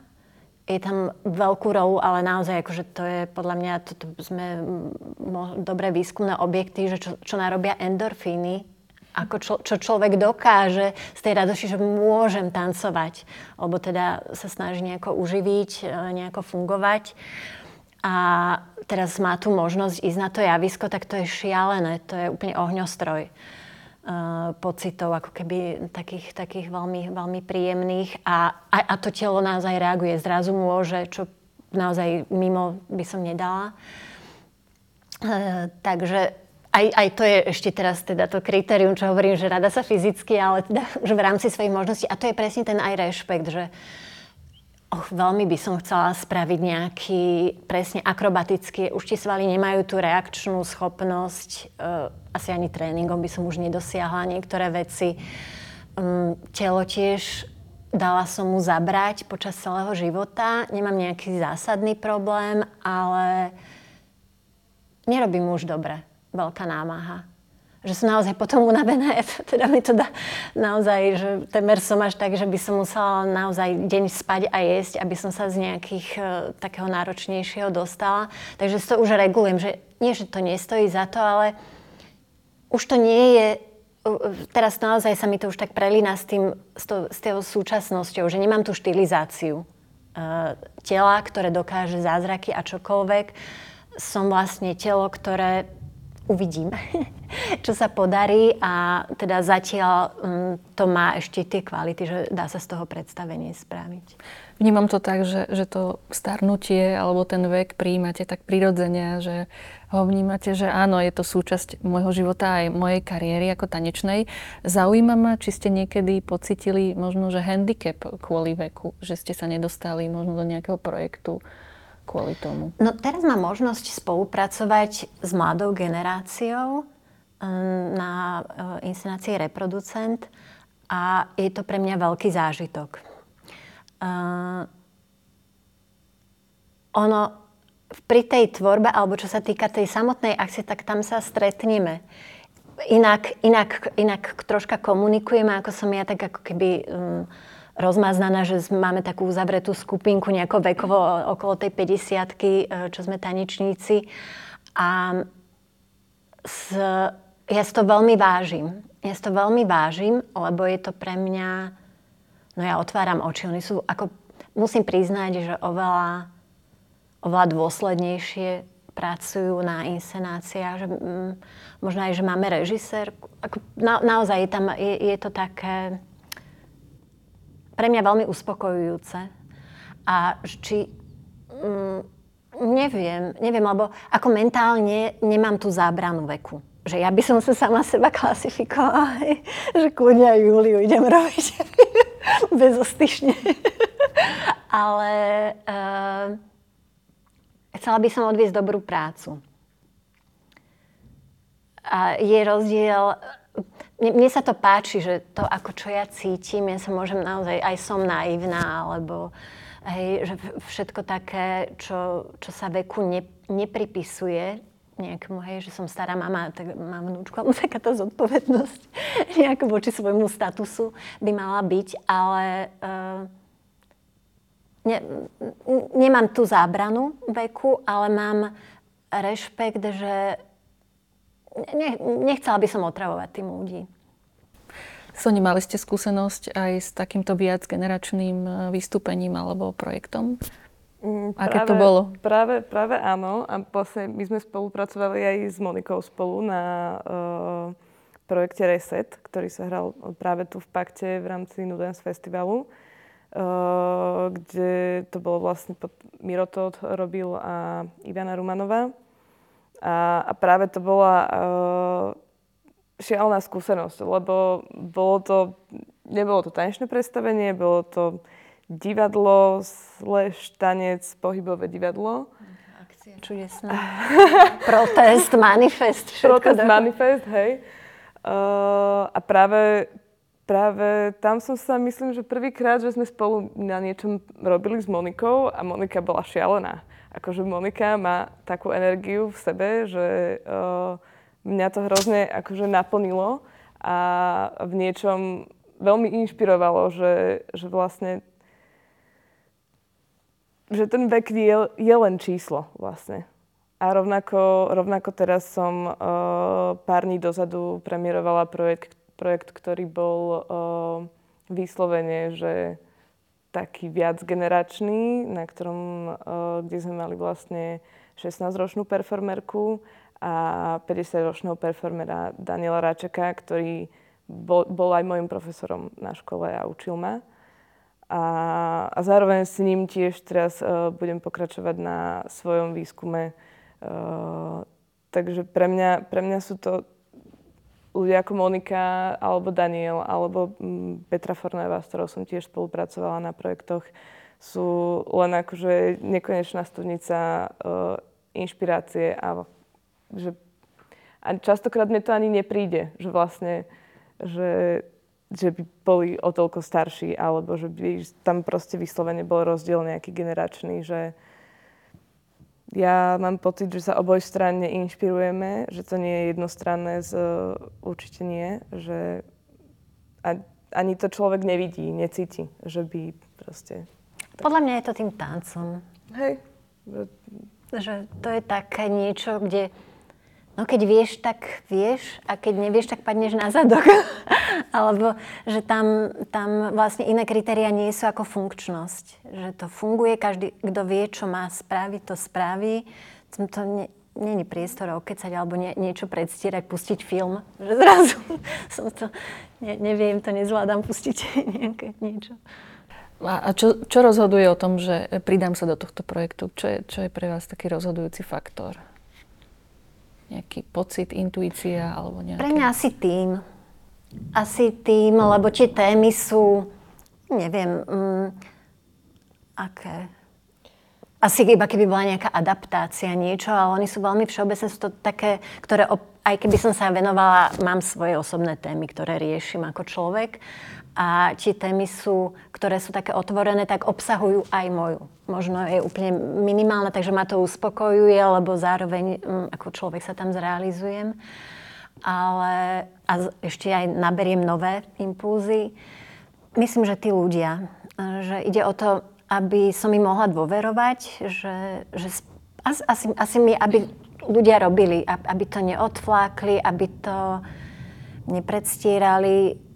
je tam veľkú rolu, ale naozaj akože to je podľa mňa, toto sme mo, dobré výskumné objekty, že čo, čo narobia endorfíny, ako čo, čo človek dokáže z tej radosti, že môžem tancovať, alebo teda sa snaží nejako uživiť, e, nejako fungovať. A teraz má tu možnosť ísť na to javisko, tak to je šialené, to je úplne ohňostroj. Uh, pocitov, ako keby takých, takých veľmi, veľmi príjemných a, a, a to telo naozaj reaguje. Zrazu môže, čo naozaj mimo by som nedala. Uh, takže aj, aj to je ešte teraz teda to kritérium, čo hovorím, že rada sa fyzicky, ale teda že v rámci svojich možností. A to je presne ten aj rešpekt, že Och, veľmi by som chcela spraviť nejaký presne akrobatický. Už tie svaly nemajú tú reakčnú schopnosť. Uh, asi ani tréningom by som už nedosiahla niektoré veci. Um, telo tiež dala som mu zabrať počas celého života. Nemám nejaký zásadný problém, ale nerobím mu už dobre. Veľká námaha že sú naozaj potom unavené. Teda mi to dá naozaj, že temer som až tak, že by som musela naozaj deň spať a jesť, aby som sa z nejakých uh, takého náročnejšieho dostala. Takže to už regulujem, že nie, že to nestojí za to, ale už to nie je teraz naozaj sa mi to už tak prelína s, tým, s, to, s tou súčasnosťou, že nemám tú štilizáciu uh, tela, ktoré dokáže zázraky a čokoľvek. Som vlastne telo, ktoré uvidím, čo sa podarí a teda zatiaľ um, to má ešte tie kvality, že dá sa z toho predstavenie spraviť. Vnímam to tak, že, že to starnutie alebo ten vek prijímate tak prirodzene, že ho vnímate, že áno, je to súčasť môjho života aj mojej kariéry ako tanečnej. Zaujíma ma, či ste niekedy pocitili možno, že handicap kvôli veku, že ste sa nedostali možno do nejakého projektu, kvôli tomu? No teraz mám možnosť spolupracovať s mladou generáciou um, na uh, inscenácii Reproducent a je to pre mňa veľký zážitok. Uh, ono pri tej tvorbe, alebo čo sa týka tej samotnej akcie, tak tam sa stretneme. Inak, inak, inak troška komunikujeme, ako som ja, tak ako keby um, rozmaznaná, že máme takú uzavretú skupinku nejako vekovo okolo tej 50 e, čo sme tanečníci. A s, ja si to veľmi vážim. Ja si to veľmi vážim, lebo je to pre mňa... No ja otváram oči. Oni sú ako... Musím priznať, že oveľa, oveľa dôslednejšie pracujú na inscenáciách. Že, možno aj, že máme režisér. Ako, na, naozaj je, tam, je, je to také pre mňa veľmi uspokojujúce. A či... Mm, neviem, neviem, lebo ako mentálne nemám tú zábranu veku. Že ja by som sa sama seba klasifikovala, že kľudne aj Júliu idem robiť bezostyšne. Ale uh, chcela by som odviesť dobrú prácu. A je rozdiel mne, mne sa to páči, že to, ako čo ja cítim, ja sa môžem naozaj, aj som naivná, alebo hej, že všetko také, čo, čo sa veku ne, nepripisuje nejakému, hej, že som stará mama, tak mám vnúčku, alebo taká tá zodpovednosť nejako voči svojmu statusu by mala byť, ale uh, ne, nemám tú zábranu veku, ale mám rešpekt, že ne, nechcela by som otravovať tým ľudí. Soni, mali ste skúsenosť aj s takýmto viac generačným e, vystúpením alebo projektom? Mm, Aké práve, to bolo? Práve, práve áno. A vlastne my sme spolupracovali aj s Monikou spolu na uh, projekte Reset, ktorý sa hral práve tu v Pakte v rámci Nudens Festivalu. Uh, kde to bolo vlastne pod Mirotod robil a Ivana Rumanová. A, a práve to bola uh, šialená skúsenosť, lebo bolo to, nebolo to tanečné predstavenie, bolo to divadlo, slash tanec, pohybové divadlo. Akcia čudesná. Protest, manifest, všetko. Protest, manifest, hej. Uh, a práve, práve tam som sa, myslím, že prvýkrát, že sme spolu na niečom robili s Monikou a Monika bola šialená akože Monika má takú energiu v sebe, že uh, mňa to hrozne akože naplnilo a v niečom veľmi inšpirovalo, že, že vlastne že ten vek je, je len číslo vlastne. A rovnako, rovnako teraz som uh, pár dní dozadu premiérovala projekt, projekt ktorý bol uh, vyslovene, že taký viac generačný, na ktorom, eh, kde sme mali vlastne 16-ročnú performerku a 50-ročného performera Daniela Račeka, ktorý bol, bol aj môjim profesorom na škole a učil ma. A, a zároveň s ním tiež teraz uh, budem pokračovať na svojom výskume. Uh, takže pre mňa, pre mňa sú to ľudia ako Monika, alebo Daniel, alebo mm, Petra Fornajová, s ktorou som tiež spolupracovala na projektoch, sú len akože nekonečná studnica uh, inšpirácie a že a častokrát mne to ani nepríde, že vlastne, že, že by boli o toľko starší, alebo že by tam proste vyslovene bol rozdiel nejaký generačný, že, ja mám pocit, že sa oboj stranne inšpirujeme, že to nie je jednostranné, z, určite nie, že a, ani to človek nevidí, necíti, že by proste... Podľa mňa je to tým tancom. Hej. Že to je také niečo, kde No keď vieš, tak vieš a keď nevieš, tak padneš na zadok. Alebo že tam, tam vlastne iné kritéria nie sú ako funkčnosť. Že to funguje, každý, kto vie, čo má spraviť, to spraví. To nie, není priestor okecať alebo nie, niečo predstierať, pustiť film. Že zrazu som to, ne, neviem, to nezvládam pustiť nejaké niečo. A čo, čo rozhoduje o tom, že pridám sa do tohto projektu? Čo je, čo je pre vás taký rozhodujúci faktor? Nejaký pocit, intuícia alebo nejaké... Pre mňa asi tým. Asi tým, lebo tie témy sú, neviem, mm, aké... Asi iba keby bola nejaká adaptácia, niečo, ale oni sú veľmi všeobecné, sú to také, ktoré, aj keby som sa venovala, mám svoje osobné témy, ktoré riešim ako človek a tie témy sú, ktoré sú také otvorené, tak obsahujú aj moju. Možno je úplne minimálna, takže ma to uspokojuje, lebo zároveň mm, ako človek sa tam zrealizujem. Ale a ešte aj naberiem nové impulzy. Myslím, že tí ľudia, že ide o to, aby som im mohla dôverovať, že, že asi, asi mi, aby ľudia robili, aby to neodflákli, aby to nepredstierali,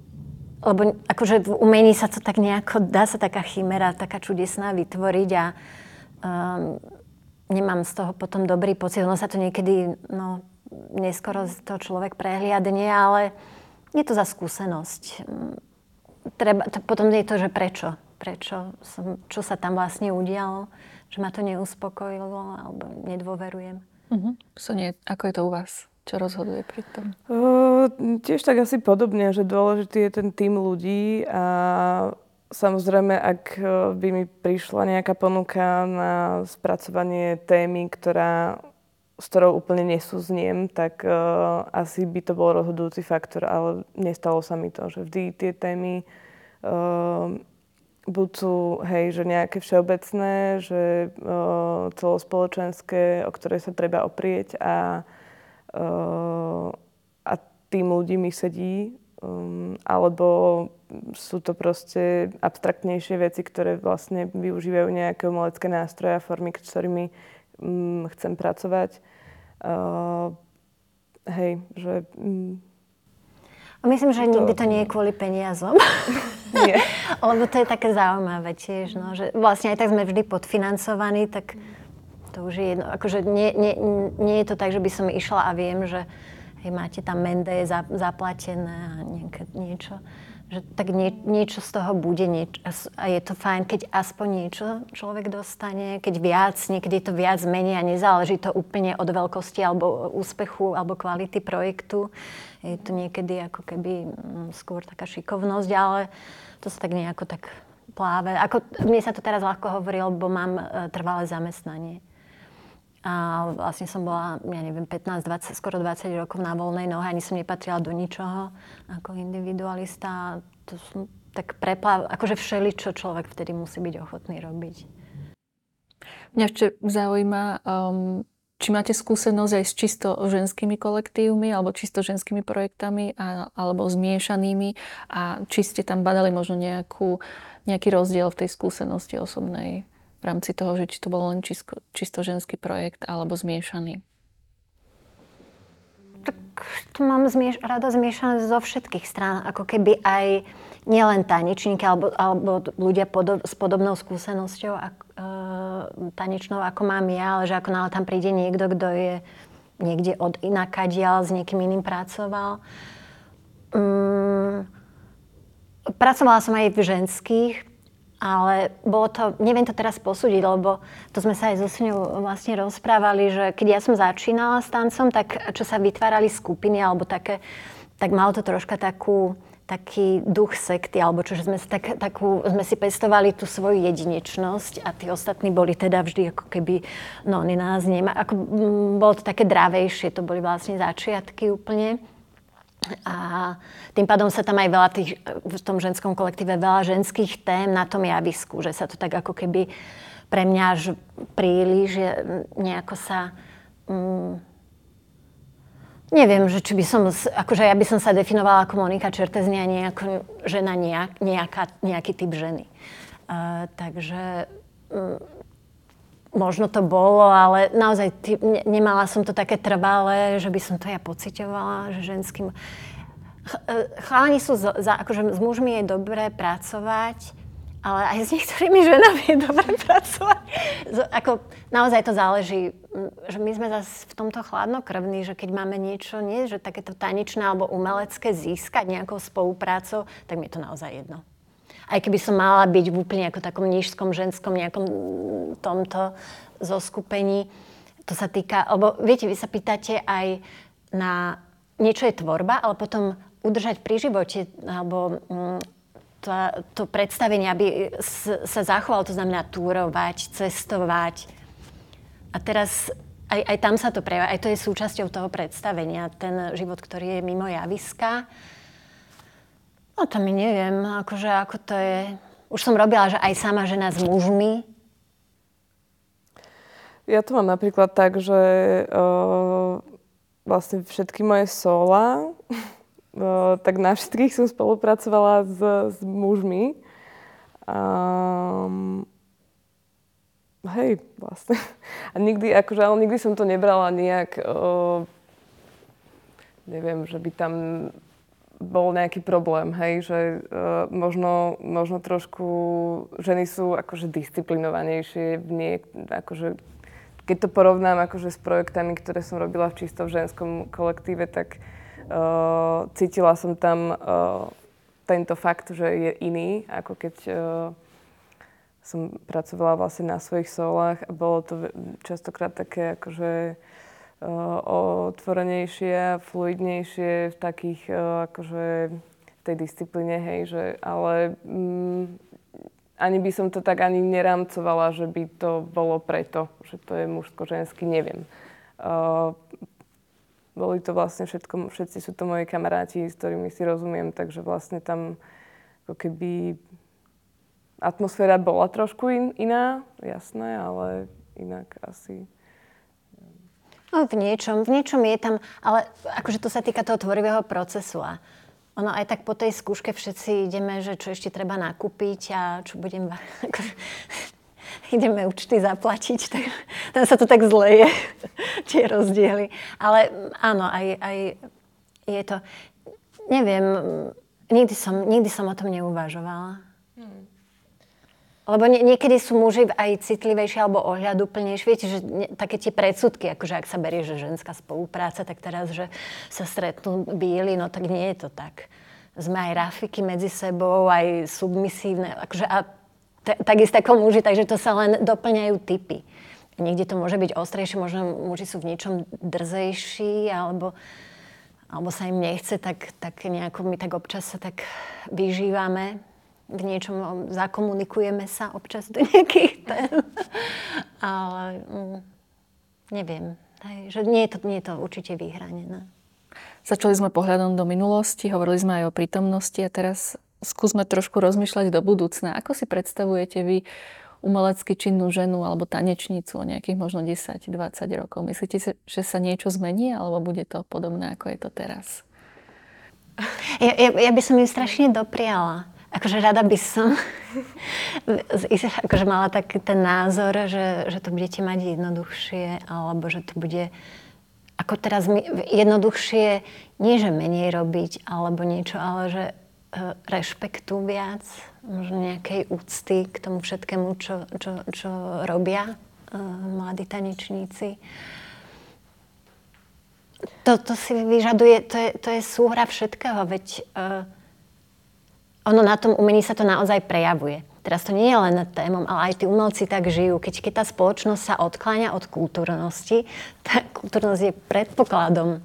lebo akože v umení sa to tak nejako, dá sa taká chimera, taká čudesná vytvoriť a um, nemám z toho potom dobrý pocit. Ono sa to niekedy, no, neskoro to človek prehliadne, ale je to za skúsenosť. Treba, to, potom je to, že prečo. Prečo som, čo sa tam vlastne udialo, že ma to neuspokojilo alebo nedôverujem. Uh-huh. Sonie, ako je to u vás? Čo rozhoduje pri tom? Uh, tiež tak asi podobne, že dôležitý je ten tým ľudí a samozrejme, ak by mi prišla nejaká ponuka na spracovanie témy, ktorá, s ktorou úplne nesúzniem, tak uh, asi by to bol rozhodujúci faktor, ale nestalo sa mi to, že vždy tie témy uh, buď sú, hej, že nejaké všeobecné, že uh, celospoločenské, o ktoré sa treba oprieť a a tým ľudí mi sedí, um, alebo sú to proste abstraktnejšie veci, ktoré vlastne využívajú nejaké umelecké nástroje a formy, ktorými um, chcem pracovať. Uh, hej, že... Um, Myslím, že to... nikdy to nie je kvôli peniazom. Nie. Lebo to je také zaujímavé tiež, no, že vlastne aj tak sme vždy podfinancovaní, tak to už je jedno. Akože nie, nie, nie je to tak, že by som išla a viem, že hej, máte tam mende zaplatené a niek- niečo. Že tak nie, niečo z toho bude nieč- a je to fajn, keď aspoň niečo človek dostane, keď viac, niekedy to viac menej a nezáleží to úplne od veľkosti alebo úspechu alebo kvality projektu. Je to niekedy ako keby mm, skôr taká šikovnosť, ale to sa tak nejako tak pláve. Ako, mne sa to teraz ľahko hovorí, lebo mám e, trvalé zamestnanie. A vlastne som bola, ja neviem, 15, 20, skoro 20 rokov na voľnej nohe, ani som nepatrila do ničoho ako individualista. To som tak preplav, akože všeli, čo človek vtedy musí byť ochotný robiť. Mňa ešte zaujíma, um, či máte skúsenosť aj s čisto ženskými kolektívmi alebo čisto ženskými projektami a, alebo zmiešanými a či ste tam badali možno nejakú, nejaký rozdiel v tej skúsenosti osobnej? V rámci toho, že či to bol len čisto, čisto ženský projekt alebo zmiešaný? Tak to mám zmieš- rada zmiešané zo všetkých strán, ako keby aj nielen tanečníky alebo, alebo ľudia podob, s podobnou skúsenosťou ak, e, tanečnou, ako mám ja, ale že ako náhle tam príde niekto, kto je niekde od inakadiaľ s niekým iným pracoval. Mm, pracovala som aj v ženských ale bolo to, neviem to teraz posúdiť, lebo to sme sa aj so Sňou vlastne rozprávali, že keď ja som začínala s tancom, tak čo sa vytvárali skupiny alebo také, tak malo to troška takú, taký duch sekty, alebo čo, že sme si, tak, takú, sme si pestovali tú svoju jedinečnosť a tí ostatní boli teda vždy ako keby, no oni nás nemá, ako, bolo to také dravejšie, to boli vlastne začiatky úplne. A tým pádom sa tam aj veľa tých, v tom ženskom kolektíve veľa ženských tém na tom javisku, že sa to tak ako keby pre mňa až príliš že nejako sa... Mm, neviem, že či by som, akože ja by som sa definovala ako Monika Čerteznia, nie ako žena nejak, nejaká, nejaký typ ženy. Uh, takže um, možno to bolo, ale naozaj tý, ne, nemala som to také trvalé, že by som to ja pocitovala, že ženským... Ch, e, sú, za, za, akože s mužmi je dobré pracovať, ale aj s niektorými ženami je dobré pracovať. Z, ako, naozaj to záleží, že my sme zase v tomto chladnokrvní, že keď máme niečo, nie, že takéto tanečné alebo umelecké získať nejakou spoluprácou, tak mi je to naozaj jedno aj keby som mala byť v úplne ako takom nížskom ženskom nejakom tomto zoskupení, to sa týka, lebo viete, vy sa pýtate aj na niečo je tvorba, ale potom udržať pri živote, alebo mm, to, to predstavenie, aby sa zachovalo, to znamená túrovať, cestovať. A teraz aj, aj tam sa to prejavuje, aj to je súčasťou toho predstavenia, ten život, ktorý je mimo javiska. No to mi neviem, akože ako to je. Už som robila, že aj sama žena s mužmi. Ja to mám napríklad tak, že uh, vlastne všetky moje sola, uh, tak na všetkých som spolupracovala s, s mužmi. Um, hej, vlastne. A nikdy, akože, ale nikdy som to nebrala nejak, o, neviem, že by tam bol nejaký problém, hej, že uh, možno, možno trošku ženy sú akože disciplinovanejšie v nie, akože keď to porovnám akože s projektami, ktoré som robila v čisto v ženskom kolektíve, tak uh, cítila som tam uh, tento fakt, že je iný, ako keď uh, som pracovala vlastne na svojich solách a bolo to častokrát také akože uh, otvorenejšie, fluidnejšie v takých uh, akože tej disciplíne, hej, že ale um, ani by som to tak ani nerámcovala, že by to bolo preto, že to je mužsko-ženský, neviem. Uh, boli to vlastne všetko, všetci sú to moji kamaráti, s ktorými si rozumiem, takže vlastne tam ako keby atmosféra bola trošku in, iná, jasné, ale inak asi... No, v niečom, v niečom je tam, ale akože to sa týka toho tvorivého procesu a ono aj tak po tej skúške všetci ideme, že čo ešte treba nakúpiť a čo budem... Ideme účty zaplatiť, tak tam sa to tak zleje, tie rozdiely. Ale áno, aj, aj je to... Neviem, nikdy som, nikdy som o tom neuvažovala. Hmm. Lebo nie, niekedy sú muži aj citlivejšie alebo ohľaduplnejšie. Viete, že ne, také tie predsudky, akože ak sa berie, že ženská spolupráca, tak teraz, že sa stretnú bíli, no tak nie je to tak. Sme aj rafiky medzi sebou, aj submisívne. Akože, a t- takisto ako muži, takže to sa len doplňajú typy. Niekde to môže byť ostrejšie, možno muži sú v niečom drzejší, alebo, alebo sa im nechce, tak, tak nejako my tak občas sa tak vyžívame v niečom zakomunikujeme sa občas do nejakých tém. Ale mm, neviem. Hej, že nie je, to, nie je to určite vyhranené. Začali sme pohľadom do minulosti, hovorili sme aj o prítomnosti a teraz skúsme trošku rozmýšľať do budúcna. Ako si predstavujete vy umelecky činnú ženu alebo tanečnicu o nejakých možno 10-20 rokov? Myslíte, že sa niečo zmení alebo bude to podobné, ako je to teraz? Ja, ja, ja by som ju strašne dopriala akože rada by som akože mala taký ten názor, že, že to budete mať jednoduchšie, alebo že to bude ako teraz my, jednoduchšie, nie že menej robiť, alebo niečo, ale že uh, rešpektu viac, možno nejakej úcty k tomu všetkému, čo, čo, čo robia uh, mladí tanečníci. To, to si vyžaduje, to je, to je súhra všetkého, veď uh, ono na tom umení sa to naozaj prejavuje. Teraz to nie je len témom, ale aj tí umelci tak žijú. Keď, keď tá spoločnosť sa odkláňa od kultúrnosti, tá kultúrnosť je predpokladom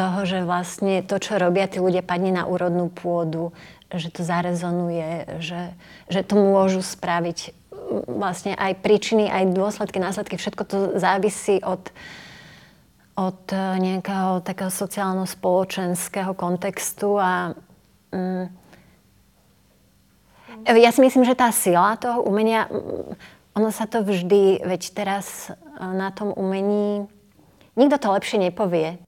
toho, že vlastne to, čo robia tí ľudia, padne na úrodnú pôdu, že to zarezonuje, že, že to môžu spraviť vlastne aj príčiny, aj dôsledky, následky, všetko to závisí od, od nejakého takého sociálno-spoločenského kontextu a mm, ja si myslím, že tá sila toho umenia, ono sa to vždy, veď teraz e, na tom umení, nikto to lepšie nepovie.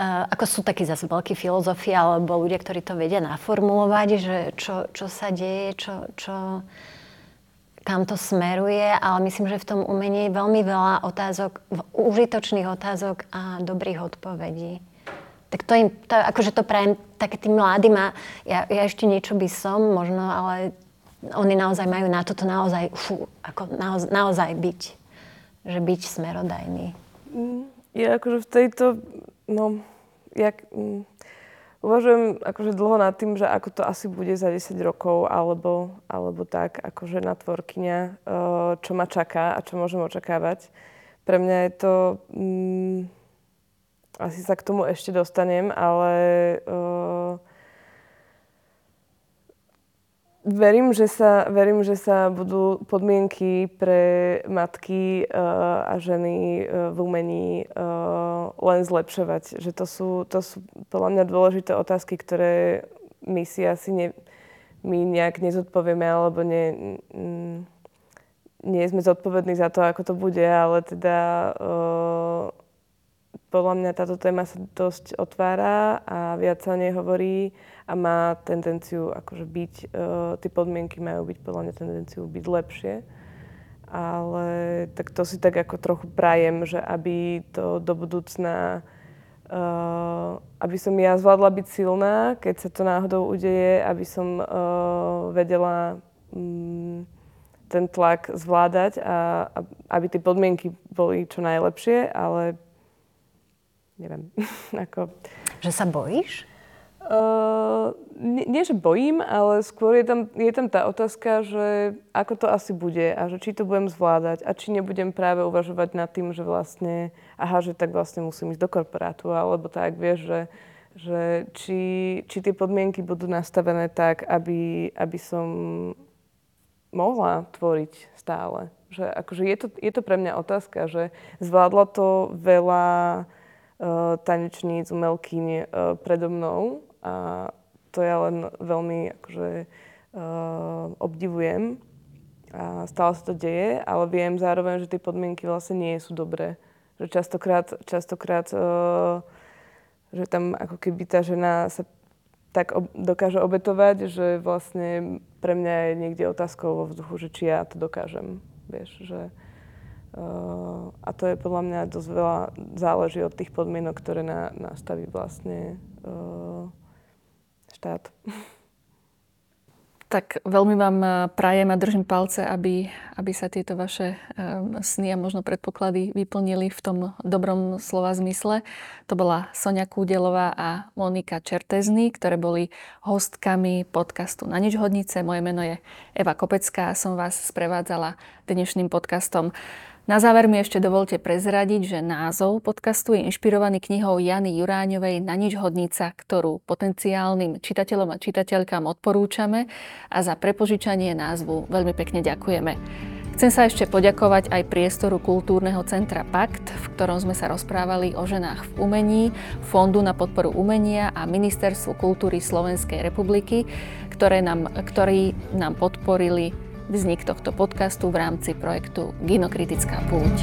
Uh, ako sú takí zase veľkí filozofie alebo ľudia, ktorí to vedia naformulovať, že čo, čo sa deje, čo, čo, kam to smeruje, ale myslím, že v tom umení je veľmi veľa otázok, užitočných otázok a dobrých odpovedí tak to im, to, akože to prajem také tým mladým a ja, ja ešte niečo by som možno, ale oni naozaj majú na toto naozaj, fú, ako naoz, naozaj byť, že byť smerodajný. Mm, ja akože v tejto, no, jak, um, uvažujem akože dlho nad tým, že ako to asi bude za 10 rokov, alebo, alebo tak, akože na tvorkyňa, uh, čo ma čaká a čo môžem očakávať. Pre mňa je to... Um, asi sa k tomu ešte dostanem, ale uh, verím, že sa, verím, že sa budú podmienky pre matky uh, a ženy uh, v umení uh, len zlepšovať. Že to sú, to sú podľa mňa dôležité otázky, ktoré my si asi ne, my nejak nezodpovieme, alebo ne, mm, nie sme zodpovední za to, ako to bude, ale teda uh, podľa mňa táto téma sa dosť otvára a viac sa o nej hovorí a má tendenciu akože byť, uh, tie podmienky majú byť podľa mňa tendenciu byť lepšie. ale tak to si tak ako trochu prajem, že aby to do budúcna, uh, aby som ja zvládla byť silná, keď sa to náhodou udeje, aby som uh, vedela um, ten tlak zvládať a, a aby tie podmienky boli čo najlepšie, ale neviem, ako... Že sa bojíš? Uh, nie, nie, že bojím, ale skôr je tam, je tam tá otázka, že ako to asi bude a že či to budem zvládať a či nebudem práve uvažovať nad tým, že vlastne, aha, že tak vlastne musím ísť do korporátu, alebo tak, vieš, že, že či, či tie podmienky budú nastavené tak, aby, aby som mohla tvoriť stále. Že akože je, to, je to pre mňa otázka, že zvládla to veľa tanečníc, umelkyň uh, predo mnou a to ja len veľmi akože, uh, obdivujem a stále sa to deje, ale viem zároveň, že tie podmienky vlastne nie sú dobré. Že častokrát, častokrát že tam ako keby tá žena sa tak ob- dokáže obetovať, že vlastne pre mňa je niekde otázkou vo vzduchu, že či ja to dokážem. Vieš, že, uh, a to je podľa mňa dosť veľa záleží od tých podmienok, ktoré na, nastaví vlastne uh, štát. Tak veľmi vám eh, prajem a držím palce, aby, aby sa tieto vaše um, sny a možno predpoklady vyplnili v tom dobrom slova zmysle. To bola Sonia Kúdelová a Monika Čertezny, ktoré boli hostkami podcastu Na nič hodnice. Moje meno je Eva Kopecká a som vás sprevádzala dnešným podcastom. Na záver mi ešte dovolte prezradiť, že názov podcastu je inšpirovaný knihou Jany Juráňovej Na nič hodnica, ktorú potenciálnym čitateľom a čitateľkám odporúčame a za prepožičanie názvu veľmi pekne ďakujeme. Chcem sa ešte poďakovať aj priestoru kultúrneho centra Pakt, v ktorom sme sa rozprávali o ženách v umení, Fondu na podporu umenia a Ministerstvu kultúry Slovenskej republiky, ktoré nám, ktorí nám podporili vznik tohto podcastu v rámci projektu Ginokritická púť.